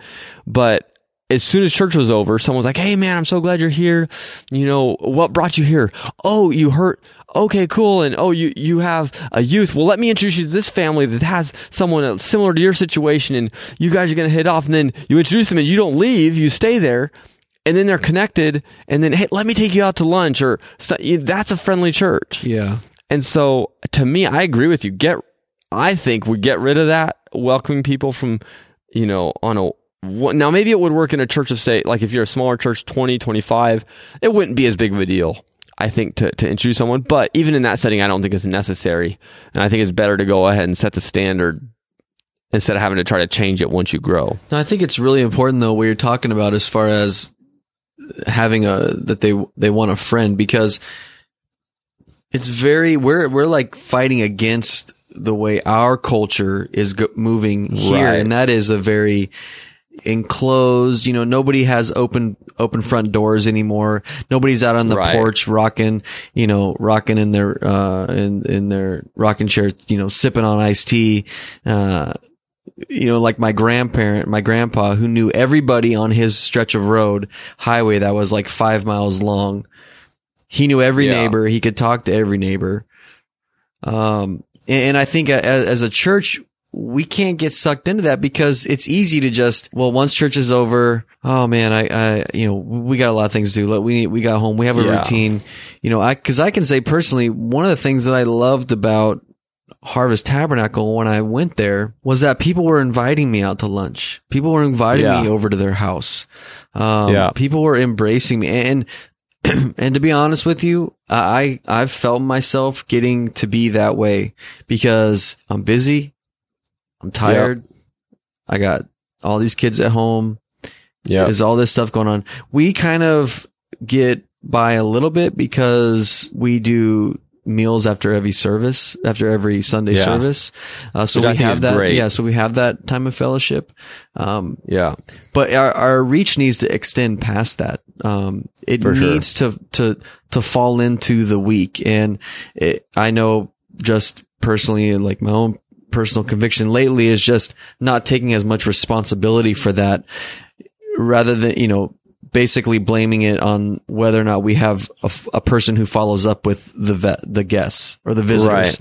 [SPEAKER 1] but as soon as church was over, someone's like, "Hey, man, I'm so glad you're here. You know what brought you here? Oh, you hurt. Okay, cool. And oh, you you have a youth. Well, let me introduce you to this family that has someone similar to your situation, and you guys are gonna hit off. And then you introduce them, and you don't leave. You stay there." and then they're connected and then hey let me take you out to lunch or that's a friendly church
[SPEAKER 2] Yeah.
[SPEAKER 1] and so to me i agree with you get i think we get rid of that welcoming people from you know on a now maybe it would work in a church of say like if you're a smaller church 20 25 it wouldn't be as big of a deal i think to, to introduce someone. But even in that setting i don't think it's necessary. And i think it's better to go ahead and set the standard instead of having to try to change it once you grow.
[SPEAKER 2] No, I think it's really important though what you're talking about as far as having a that they they want a friend because it's very we're we're like fighting against the way our culture is go- moving here.
[SPEAKER 1] Right.
[SPEAKER 2] and that is a very enclosed you know nobody has open open front doors anymore nobody's out on the
[SPEAKER 1] Right.
[SPEAKER 2] porch rocking you know rocking in their uh in in their rocking chair you know sipping on iced tea uh you know, like my grandparent, my grandpa, who knew everybody on his stretch of road, highway that was like five miles long. He knew every
[SPEAKER 1] Yeah.
[SPEAKER 2] neighbor. He could talk to every neighbor. Um, and, I think as, as a church, we can't get sucked into that because it's easy to just, well, once church is over, oh man, I, I, you know, we got a lot of things to do. We need, we got home. We have a
[SPEAKER 1] Yeah.
[SPEAKER 2] routine. You know, I, cause I can say personally, one of the things that I loved about Harvest Tabernacle when I went there was that people were inviting me out to lunch. People were inviting
[SPEAKER 1] Yeah.
[SPEAKER 2] me over to their house. Um,
[SPEAKER 1] Yeah.
[SPEAKER 2] people were embracing me and, and to be honest with you, I, I've felt myself getting to be that way because I'm busy. I'm tired. I got all these kids at home.
[SPEAKER 1] yeah
[SPEAKER 2] There's all this stuff going on. We kind of get by a little bit because we do meals after every service, after every Sunday
[SPEAKER 1] Yeah.
[SPEAKER 2] service. Uh, so
[SPEAKER 1] Which
[SPEAKER 2] we have that.
[SPEAKER 1] great.
[SPEAKER 2] Yeah. So we have that time of fellowship. Um,
[SPEAKER 1] yeah
[SPEAKER 2] but our, our reach needs to extend past that. Um, it
[SPEAKER 1] For sure.
[SPEAKER 2] needs to, to, to fall into the week. And it, I know just personally, like my own personal conviction lately is just not taking as much responsibility for that rather than, you know, basically blaming it on whether or not we have a person who follows up with the vet, the guests or the visitors.
[SPEAKER 1] Right.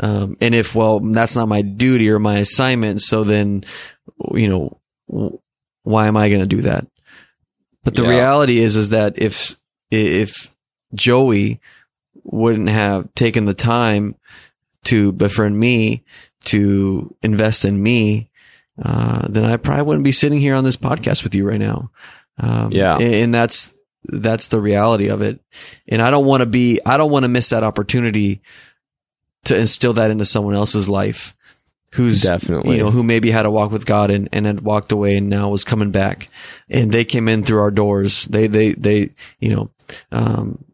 [SPEAKER 2] Um, and if, well, that's not my duty or my assignment. So then, you know, why am I going to do that? But the
[SPEAKER 1] Yeah.
[SPEAKER 2] reality is, is that if, if Joey wouldn't have taken the time to befriend me, to invest in me, uh, then I probably wouldn't be sitting here on this podcast with you right now. Um,
[SPEAKER 1] Yeah.
[SPEAKER 2] and, and that's, that's the reality of it. And I don't want to be, I don't want to miss that opportunity to instill that into someone else's life who's
[SPEAKER 1] Definitely.
[SPEAKER 2] you know, who maybe had a walk with God and, and had walked away and now was coming back and they came in through our doors. They, they, they, you know, um,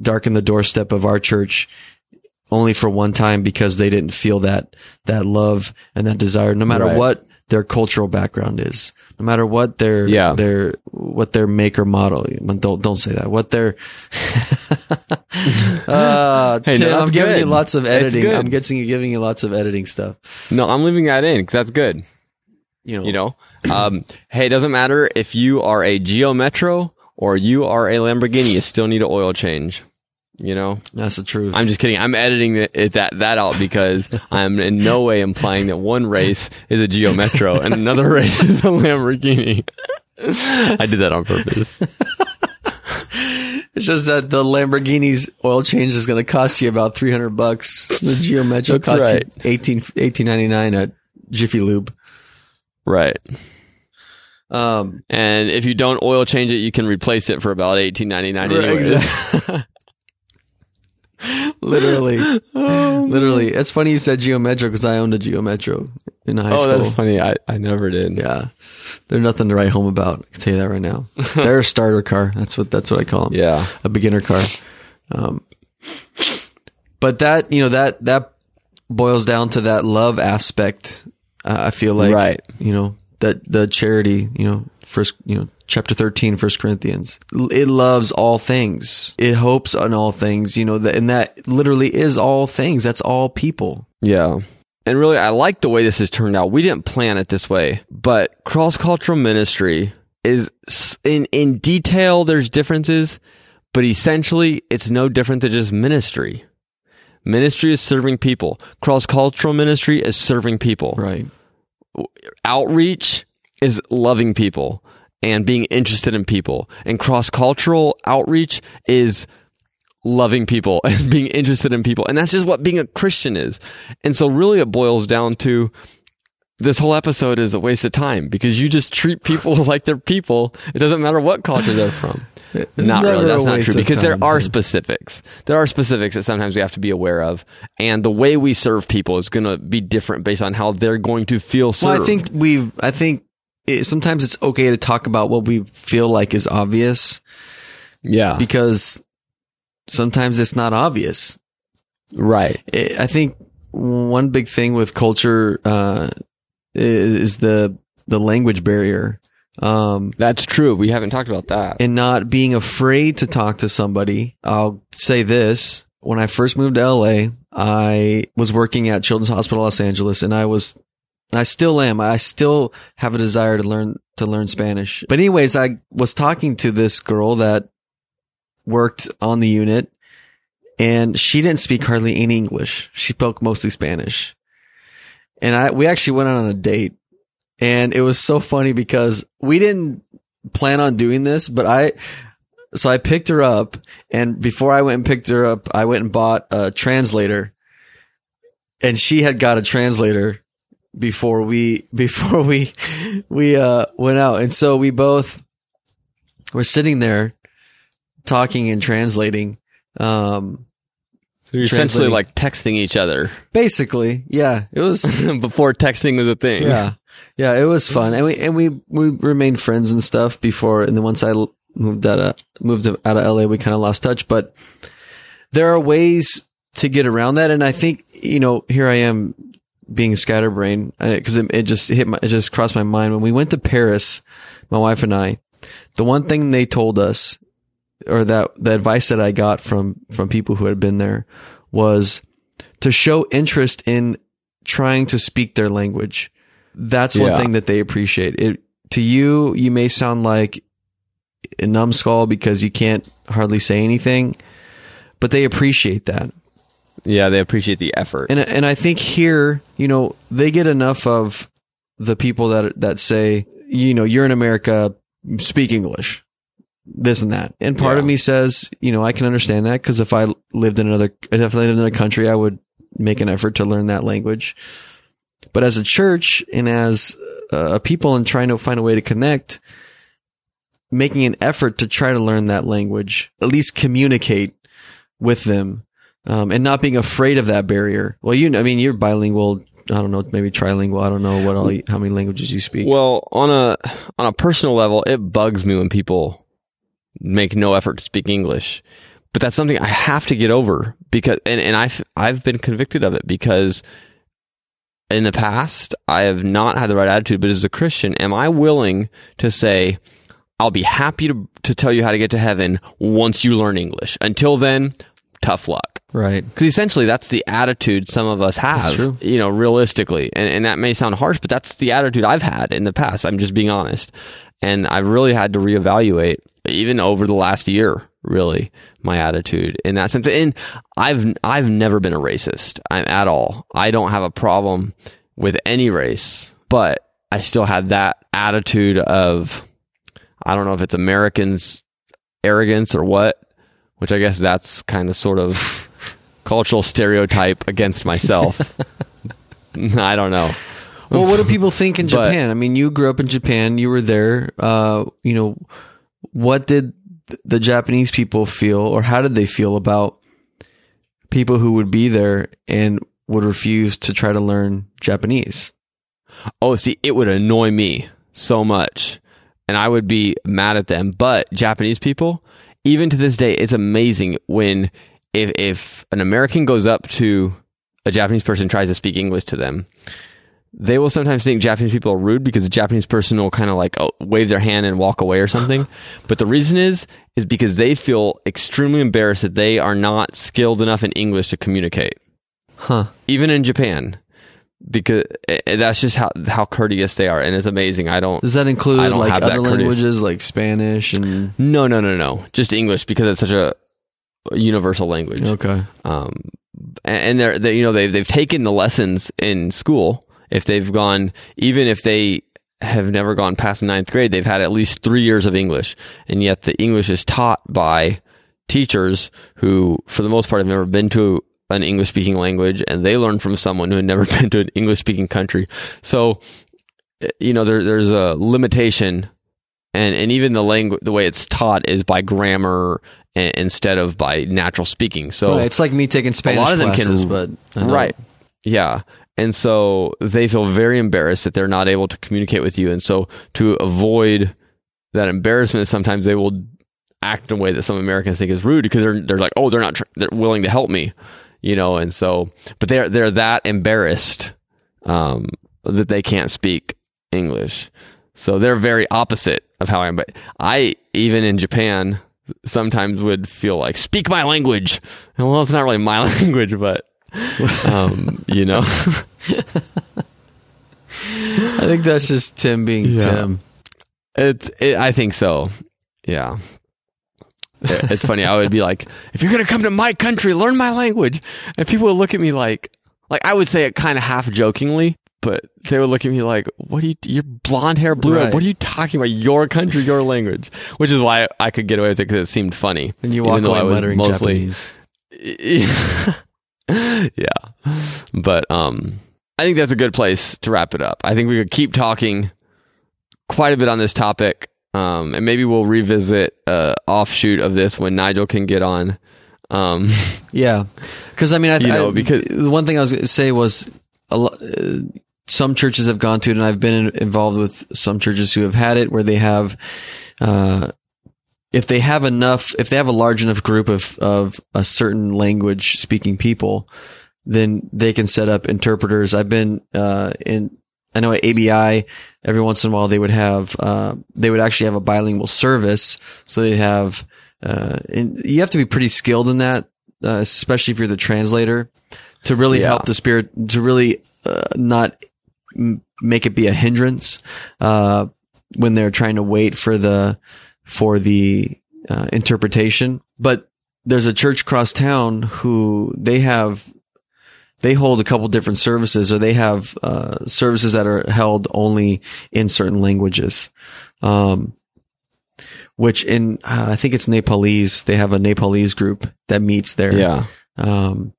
[SPEAKER 2] darkened the doorstep of our church only for one time because they didn't feel that, that love and that desire, no matter
[SPEAKER 1] Right.
[SPEAKER 2] what their cultural background is, no matter what their,
[SPEAKER 1] Yeah.
[SPEAKER 2] their, what their make or model. Don't, don't say that. What their, uh,
[SPEAKER 1] Hey, no,
[SPEAKER 2] I'm
[SPEAKER 1] that's
[SPEAKER 2] giving you lots of editing. I'm getting you, giving you lots of editing stuff.
[SPEAKER 1] No, I'm leaving that in because that's good.
[SPEAKER 2] You know,
[SPEAKER 1] You know, um, hey, it doesn't matter if you are a Geo Metro or you are a Lamborghini. You still need an oil change. You know,
[SPEAKER 2] that's the truth.
[SPEAKER 1] I'm just kidding. I'm editing it, that that out because I'm in no way implying that one race is a Geo Metro and another race is a Lamborghini. I did that on purpose.
[SPEAKER 2] It's just that the Lamborghini's oil change is going to cost you about 300 bucks. The Geo Metro costs
[SPEAKER 1] right.
[SPEAKER 2] you 18, 18.99 at Jiffy Lube.
[SPEAKER 1] Right.
[SPEAKER 2] Um,
[SPEAKER 1] And if you don't oil change it, you can replace it for about eighteen ninety nine.
[SPEAKER 2] Right, Literally, literally. It's funny you said Geo Metro because I owned a Geo Metro in high
[SPEAKER 1] oh,
[SPEAKER 2] school.
[SPEAKER 1] that's funny. I, I never did.
[SPEAKER 2] Yeah, they're nothing to write home about. I can tell you that right now. They're a starter car. That's what that's what I call them.
[SPEAKER 1] Yeah.
[SPEAKER 2] a beginner car. Um, but that you know that that boils down to that love aspect. Uh, I feel like
[SPEAKER 1] Right.
[SPEAKER 2] You know that the charity. You know, first you know chapter 13 first corinthians it loves all things it hopes on all things you know and that literally is all things that's all people
[SPEAKER 1] Yeah. And really, I like the way this has turned out. We didn't plan it this way, but cross cultural ministry is in, in detail, there's differences, but essentially it's no different than just ministry. Ministry is serving people. Cross cultural ministry is serving people.
[SPEAKER 2] right
[SPEAKER 1] Outreach is loving people and being interested in people. And cross cultural outreach is loving people and being interested in people. And that's just what being a Christian is. And so really it boils down to this whole episode is a waste of time because you just treat people like they're people. It doesn't matter what culture they're from.
[SPEAKER 2] It's
[SPEAKER 1] not really. That's not true because there are specifics. There are specifics that sometimes we have to be aware of. And the way we serve people is going to be different based on how they're going to feel served.
[SPEAKER 2] Well, I think we. I think it, sometimes it's okay to talk about what we feel like is obvious
[SPEAKER 1] yeah.
[SPEAKER 2] because sometimes it's not obvious.
[SPEAKER 1] right.
[SPEAKER 2] I I think one big thing with culture uh, is is the the language barrier. Um,
[SPEAKER 1] That's true. We haven't talked about that.
[SPEAKER 2] and not being afraid to talk to somebody. I'll say this. When I first moved to LA, I was working at Children's Hospital Los Angeles and I was I still am. I still have a desire to learn to learn Spanish. But anyways, I was talking to this girl that worked on the unit and she didn't speak hardly any English. She spoke mostly Spanish. And I we actually went on a date and it was so funny because we didn't plan on doing this, but I so I picked her up and before I went and picked her up, I went and bought a translator. And she had got a translator before we before we we uh went out. And so we both were sitting there talking and translating. Um
[SPEAKER 1] So you're essentially like texting each other
[SPEAKER 2] basically, yeah. It was
[SPEAKER 1] before texting was a thing.
[SPEAKER 2] yeah yeah it was fun and we and we we remained friends and stuff before and then once i moved out of moved out of la we kind of lost touch but there are ways to get around that and i think you know here i am being scatterbrained uh, because it, it just hit my it just crossed my mind when we went to paris my wife and i the one thing they told us or that the advice that i got from from people who had been there was to show interest in trying to speak their language that's one
[SPEAKER 1] Yeah.
[SPEAKER 2] thing that they appreciate. It to you, you may sound like a numbskull because you can't hardly say anything, but they appreciate that.
[SPEAKER 1] Yeah, they appreciate the effort.
[SPEAKER 2] And and I think here, you know, they get enough of the people that that say, you know, you're in America, speak English, this and that. And part of me says, you know, I can understand that because if I lived in another, if I lived in a country, I would make an effort to learn that language. But as a church and as uh, a people and trying to find a way to connect, making an effort to try to learn that language, at least communicate with them, um, and not being afraid of that barrier. Well, you, know, I mean, you're bilingual. I don't know, maybe trilingual. I don't know what all, how many languages you speak.
[SPEAKER 1] Well, on a on a personal level, it bugs me when people make no effort to speak English. But that's something I have to get over because and, and I've I've been convicted of it because in the past I have not had the right attitude, but as a Christian, am I willing to say I'll be happy to to tell you how to get to heaven once you learn English. Until then, tough luck.
[SPEAKER 2] Right.
[SPEAKER 1] Because essentially, that's the attitude some of us have.
[SPEAKER 2] true.
[SPEAKER 1] You know, realistically, and and that may sound harsh, but that's the attitude I've had in the past. I'm just being honest, and I've really had to reevaluate, even over the last year, really my attitude in that sense. And I've I've never been a racist I- at all. I don't have a problem with any race, but I still had that attitude of I don't know if it's Americans arrogance or what, which I guess that's kind of sort of cultural stereotype against myself. I don't know.
[SPEAKER 2] Well, what do people think in
[SPEAKER 1] But-
[SPEAKER 2] Japan? I mean, you grew up in Japan. You were there. Uh, you know, what did the Japanese people feel, or how did they feel about people who would be there and would refuse to try to learn Japanese?
[SPEAKER 1] Oh, see, it would annoy me so much, and I would be mad at them. But Japanese people, even to this day, it's amazing when if if an American goes up to a Japanese person tries to speak English to them, they will sometimes think Japanese people are rude because the Japanese person will kind of like oh, wave their hand and walk away or something. but the reason is is because they feel extremely embarrassed that they are not skilled enough in English to communicate
[SPEAKER 2] Huh.
[SPEAKER 1] even in Japan, because eh, eh, that's just how how courteous they are, and it's amazing. I don't.
[SPEAKER 2] Does that include like other languages like Spanish and
[SPEAKER 1] No, no, no, no. Just English because it's such a universal language.
[SPEAKER 2] okay?
[SPEAKER 1] Um, and they're, they you know they've they've taken the lessons in school. If they've gone, even if they have never gone past ninth grade, they've had at least three years of English, and yet the English is taught by teachers who, for the most part, have never been to an English speaking language, and they learn from someone who had never been to an English speaking country. So, you know, there, there's a limitation, and and even the language, the way it's taught is by grammar instead of by natural speaking. So
[SPEAKER 2] Right, it's like me taking Spanish A
[SPEAKER 1] lot of them can-
[SPEAKER 2] classes, but
[SPEAKER 1] Right. Yeah. And so they feel very embarrassed that they're not able to communicate with you. And so to avoid that embarrassment, sometimes they will act in a way that some Americans think is rude because they're they're like, oh, they're not tr- they're willing to help me, you know. And so, but they're they're that embarrassed um, that they can't speak English. So they're very opposite of how I am. But I even in Japan sometimes would feel like speak my language. And well, it's not really my language, but um, you know,
[SPEAKER 2] I think that's just Tim being
[SPEAKER 1] Yeah.
[SPEAKER 2] Tim.
[SPEAKER 1] it, it. I think so. Yeah. It- It's funny. I would be like, if you're gonna come to my country, learn my language, and people would look at me like, like I would say it kind of half jokingly, but they would look at me like, "What are you? You're blonde hair, blue.
[SPEAKER 2] Right.
[SPEAKER 1] What are you talking about? Your country, your language." Which is why I could get away with it because it seemed funny.
[SPEAKER 2] And you walk away muttering
[SPEAKER 1] mostly-
[SPEAKER 2] Japanese.
[SPEAKER 1] yeah. But um I think that's a good place to wrap it up. I think we could keep talking quite a bit on this topic. Um and maybe we'll revisit uh offshoot of this when Nigel can get on. Um
[SPEAKER 2] Yeah, because I mean, I,
[SPEAKER 1] You know, because-
[SPEAKER 2] the one thing I was going to say was a lo- uh, some churches have gone to it, and I've been in, involved with some churches who have had it where they have, uh, if they have enough, if they have a large enough group of of a certain language speaking people, then they can set up interpreters. I've been uh, in. I know at ABI, every once in a while they would have, uh, they would actually have a bilingual service. So they'd have, uh, and you have to be pretty skilled in that, uh, especially if you're the translator, to really
[SPEAKER 1] Yeah.
[SPEAKER 2] help the spirit, to really uh, not m- make it be a hindrance uh, when they're trying to wait for the for the uh, interpretation. But there's a church across town who they have they hold a couple different services, or they have uh, services that are held only in certain languages. Um, which in uh, I think it's Nepalese. They have a Nepalese group that meets there.
[SPEAKER 1] yeah.
[SPEAKER 2] Um,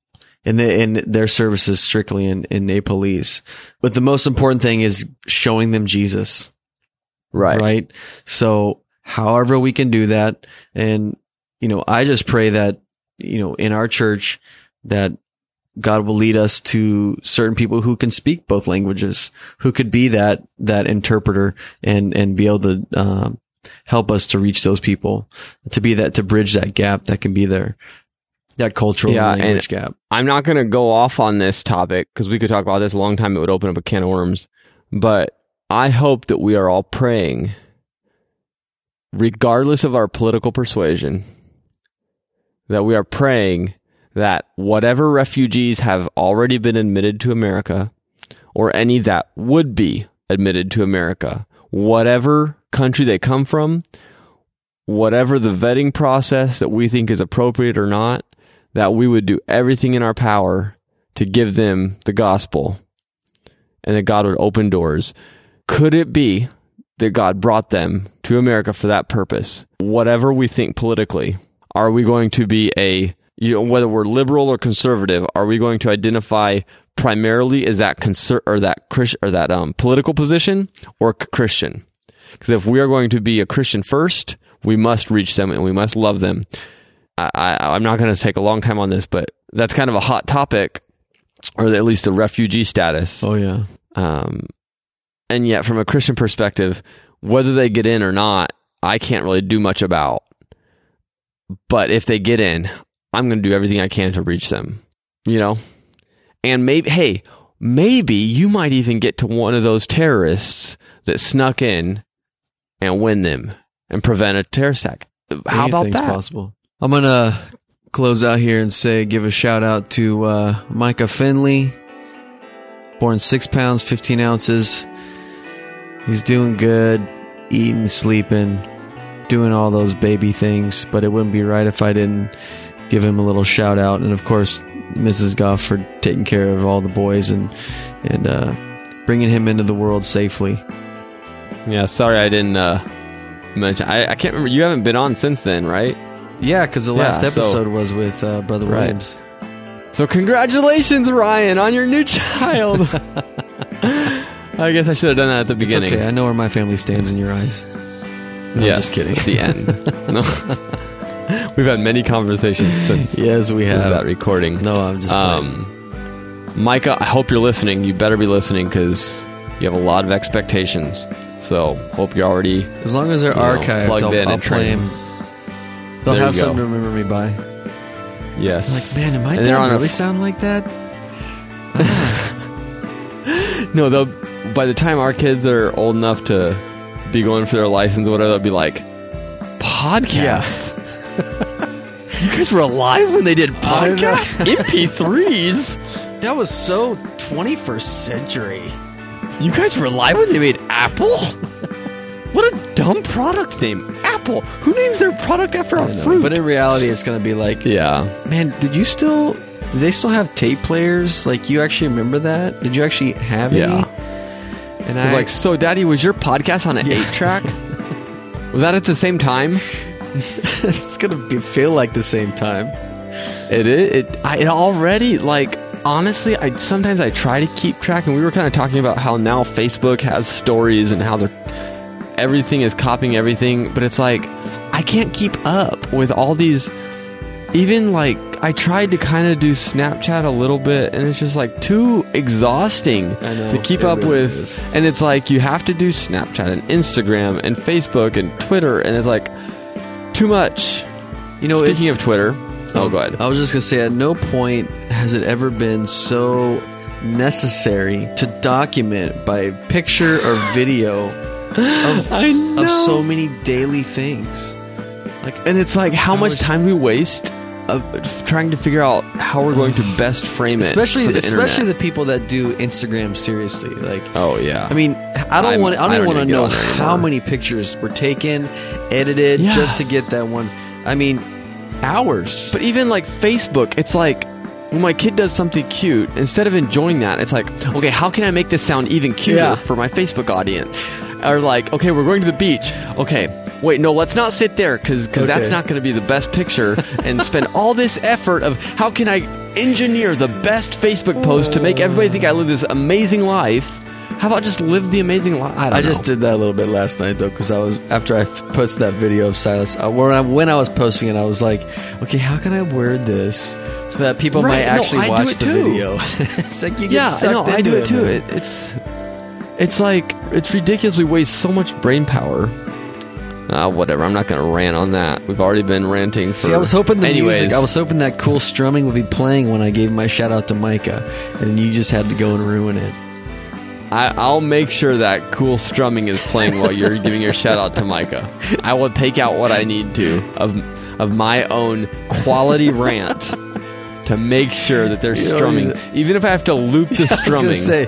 [SPEAKER 2] and, the, and their services strictly in, in Nepalese. But the most important thing is showing them Jesus,
[SPEAKER 1] Right.
[SPEAKER 2] right? So however we can do that. And, you know, I just pray that, you know, in our church that God will lead us to certain people who can speak both languages, who could be that, that interpreter and, and be able to, um, help us to reach those people, to be that, to bridge that gap that can be there, that cultural
[SPEAKER 1] Yeah, and-
[SPEAKER 2] language gap.
[SPEAKER 1] I'm not going to go off on this topic because we could talk about this a long time. It would open up a can of worms. But I hope that we are all praying, regardless of our political persuasion, that we are praying that whatever refugees have already been admitted to America or any that would be admitted to America, whatever country they come from, whatever the vetting process that we think is appropriate or not, that we would do everything in our power to give them the gospel and that God would open doors. Could it be that God brought them to America for that purpose? Whatever we think politically, are we going to be a, you know, whether we're liberal or conservative, are we going to identify primarily as that conser- or that Chris- or that um, political position or Christian? Because if we are going to be a Christian first, we must reach them and we must love them. I, I, I'm not going to take a long time on this, but that's kind of a hot topic, or at least the refugee status.
[SPEAKER 2] Oh yeah.
[SPEAKER 1] Um, and yet, from a Christian perspective, whether they get in or not, I can't really do much about. But if they get in, I'm going to do everything I can to reach them, you know? And maybe, hey, maybe you might even get to one of those terrorists that snuck in and win them and prevent a terror attack. How about that?
[SPEAKER 2] possible. I'm gonna close out here and say, give a shout out to uh, Micah Finley, born six pounds fifteen ounces. He's doing good, eating, sleeping, doing all those baby things. But it wouldn't be right if I didn't give him a little shout out, and of course, Mrs. Goff for taking care of all the boys and and uh, bringing him into the world safely.
[SPEAKER 1] Yeah, sorry I didn't uh, mention. I, I can't remember. You haven't been on since then, right?
[SPEAKER 2] Yeah, because the
[SPEAKER 1] Yeah,
[SPEAKER 2] last
[SPEAKER 1] so-
[SPEAKER 2] episode was with uh, Brother
[SPEAKER 1] Right.
[SPEAKER 2] Williams.
[SPEAKER 1] So congratulations, Ryan, on your new child. I guess I should have done that at the
[SPEAKER 2] It's
[SPEAKER 1] beginning.
[SPEAKER 2] okay. I know where my family stands in your eyes. No, I'm just kidding.
[SPEAKER 1] At the end. no. We've had many conversations since,
[SPEAKER 2] Yes, we
[SPEAKER 1] since that
[SPEAKER 2] have.
[SPEAKER 1] recording.
[SPEAKER 2] No, I'm just playing.
[SPEAKER 1] Um, Micah, I hope you're listening. You better be listening because you have a lot of expectations. So hope you're already.
[SPEAKER 2] As long as they're
[SPEAKER 1] you know,
[SPEAKER 2] archived,
[SPEAKER 1] plugged
[SPEAKER 2] I'll,
[SPEAKER 1] in
[SPEAKER 2] I'll
[SPEAKER 1] and
[SPEAKER 2] play
[SPEAKER 1] trained.
[SPEAKER 2] They'll
[SPEAKER 1] There
[SPEAKER 2] have something to remember me by.
[SPEAKER 1] Yes.
[SPEAKER 2] Like, man, did my
[SPEAKER 1] And on
[SPEAKER 2] dad really
[SPEAKER 1] f-
[SPEAKER 2] sound like that?
[SPEAKER 1] No, they'll. By the time our kids are old enough to be going for their license, or whatever, they'll be like, podcast. you guys were alive when they did
[SPEAKER 2] I know.
[SPEAKER 1] podcasts, MP3s.
[SPEAKER 2] That was so 21st century.
[SPEAKER 1] You guys were alive when they made Apple. What a dumb product name, Apple. Who names their product after a fruit?
[SPEAKER 2] But in reality, it's going to be like,
[SPEAKER 1] yeah,
[SPEAKER 2] man, did you still, do they still have tape players? Like, you actually remember that? Did you actually have
[SPEAKER 1] Yeah.
[SPEAKER 2] any? And
[SPEAKER 1] They're
[SPEAKER 2] I,
[SPEAKER 1] like, so, Daddy, was your podcast on an
[SPEAKER 2] Yeah.
[SPEAKER 1] eight track? was that at the same time?
[SPEAKER 2] it's going to be, feel like the same time.
[SPEAKER 1] It is. It, I, it already like honestly. I sometimes I try to keep track, and we were kind of talking about how now Facebook has stories and how they're everything is copying everything, but it's like I can't keep up with all these. Even like I tried to kind of do Snapchat a little bit, and it's just like too exhausting
[SPEAKER 2] know,
[SPEAKER 1] to keep up
[SPEAKER 2] really
[SPEAKER 1] with.
[SPEAKER 2] is.
[SPEAKER 1] And it's like you have to do Snapchat and Instagram and Facebook and Twitter, and it's like too much.
[SPEAKER 2] You know,
[SPEAKER 1] Speaking of Twitter, oh, go ahead.
[SPEAKER 2] I was just gonna say, at no point has it ever been so necessary to document by picture or video of, of so many daily things. Like,
[SPEAKER 1] And it's like how much time we waste of trying to figure out how we're going to best frame it,
[SPEAKER 2] especially
[SPEAKER 1] the
[SPEAKER 2] especially
[SPEAKER 1] internet.
[SPEAKER 2] the people that do Instagram seriously. Like,
[SPEAKER 1] oh yeah.
[SPEAKER 2] I mean, I don't want. I don't
[SPEAKER 1] I don't
[SPEAKER 2] want to know how many pictures were taken, edited
[SPEAKER 1] Yeah.
[SPEAKER 2] just to get that one. I mean, hours.
[SPEAKER 1] but even like Facebook, it's like when my kid does something cute, instead of enjoying that, it's like, okay, how can I make this sound even cuter
[SPEAKER 2] Yeah.
[SPEAKER 1] for my Facebook audience? Or like, okay, we're going to the beach. Okay, wait, no, let's not sit there because that's
[SPEAKER 2] Okay.
[SPEAKER 1] not going to be the best picture. and spend all this effort of how can I engineer the best Facebook post to make everybody think I live this amazing life. How about just live the amazing life? I, don't
[SPEAKER 2] I just
[SPEAKER 1] know.
[SPEAKER 2] did that a little bit last night though, because I was after I f- posted that video of Silas. Uh, when, I, when I was posting it, I was like, okay, how can I word this so that people
[SPEAKER 1] Right,
[SPEAKER 2] might
[SPEAKER 1] no,
[SPEAKER 2] actually
[SPEAKER 1] I do
[SPEAKER 2] watch
[SPEAKER 1] it
[SPEAKER 2] the
[SPEAKER 1] too.
[SPEAKER 2] video? it's like you get
[SPEAKER 1] yeah,
[SPEAKER 2] sucked
[SPEAKER 1] no, I
[SPEAKER 2] into
[SPEAKER 1] do it too.
[SPEAKER 2] man.
[SPEAKER 1] It, it's it's like it's ridiculous. We waste so much brain power. Uh, whatever. I'm not going to rant on that. We've already been ranting for.
[SPEAKER 2] See, I was hoping the
[SPEAKER 1] Anyways,
[SPEAKER 2] music. I was hoping that cool strumming would be playing when I gave my shout out to Micah, and you just had to go and ruin it.
[SPEAKER 1] I, I'll make sure that cool strumming is playing while you're giving your shout out to Micah. I will take out what I need to of of my own quality rant to make sure that they're
[SPEAKER 2] You know,
[SPEAKER 1] strumming, even if I have to loop the
[SPEAKER 2] I was
[SPEAKER 1] strumming.
[SPEAKER 2] say,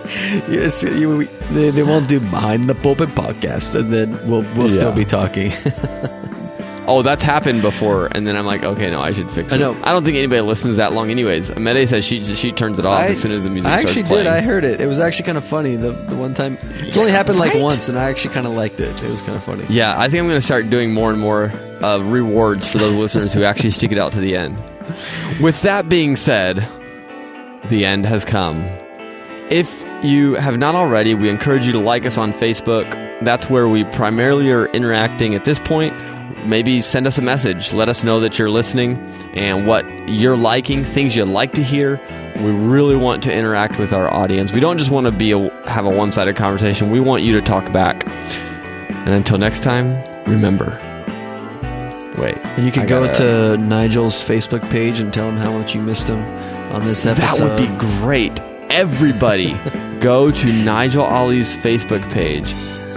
[SPEAKER 2] yes, you, they, they won't do behind the pulpit podcast, and then we'll we'll still be talking.
[SPEAKER 1] oh, that's happened before, and then I'm like, okay, no, I should fix it.
[SPEAKER 2] I know.
[SPEAKER 1] I don't think anybody listens that long, anyways. Amede says she she turns it off
[SPEAKER 2] I-
[SPEAKER 1] as soon as the music
[SPEAKER 2] I actually did. I heard it. It was actually kind of funny. The the one time it's only happened like once, and I actually kind of liked it. It was kind of funny.
[SPEAKER 1] Yeah, I think I'm going to start doing more and more uh, rewards for those listeners who actually stick it out to the end. With that being said, the end has come. If you have not already, we encourage you to like us on Facebook. That's where we primarily are interacting at this point. Maybe send us a message. Let us know that you're listening and what you're liking, things you'd like to hear. We really want to interact with our audience. We don't just want to be a, have a one-sided conversation. We want you to talk back. And until next time, remember. Wait.
[SPEAKER 2] And you can go
[SPEAKER 1] gotta-
[SPEAKER 2] to Nigel's Facebook page and tell him how much you missed him on this episode.
[SPEAKER 1] That would be great. Everybody, go to Nigel Ali's Facebook page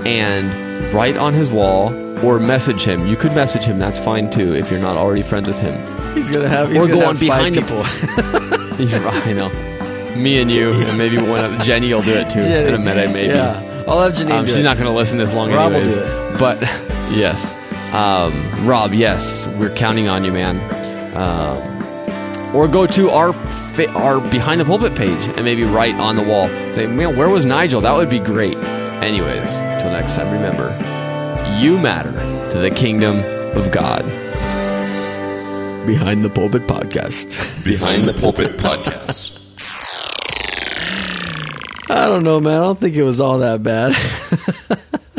[SPEAKER 1] and write on his wall or message him. You could message him. That's fine too if you're not already friends with him.
[SPEAKER 2] He's gonna have. He's
[SPEAKER 1] Or
[SPEAKER 2] gonna
[SPEAKER 1] go on behind the-
[SPEAKER 2] people.
[SPEAKER 1] You're right, I know. Me and you, and maybe one of Jenny will do it too.
[SPEAKER 2] Jenny.
[SPEAKER 1] In a minute, maybe.
[SPEAKER 2] Yeah, I'll have Janine.
[SPEAKER 1] Um, she's
[SPEAKER 2] it.
[SPEAKER 1] not going to listen this long
[SPEAKER 2] Rob
[SPEAKER 1] anyways. But yes, um, Rob, yes, we're counting on you, man. Um, or go to our our behind the pulpit page and maybe write on the wall, say, "Man, where was Nigel?" That would be great. Anyways, till next time, remember, you matter to the kingdom of God.
[SPEAKER 2] behind the pulpit podcast.
[SPEAKER 4] Behind the Pulpit Podcast.
[SPEAKER 2] I don't know, man. I don't think it was all that bad.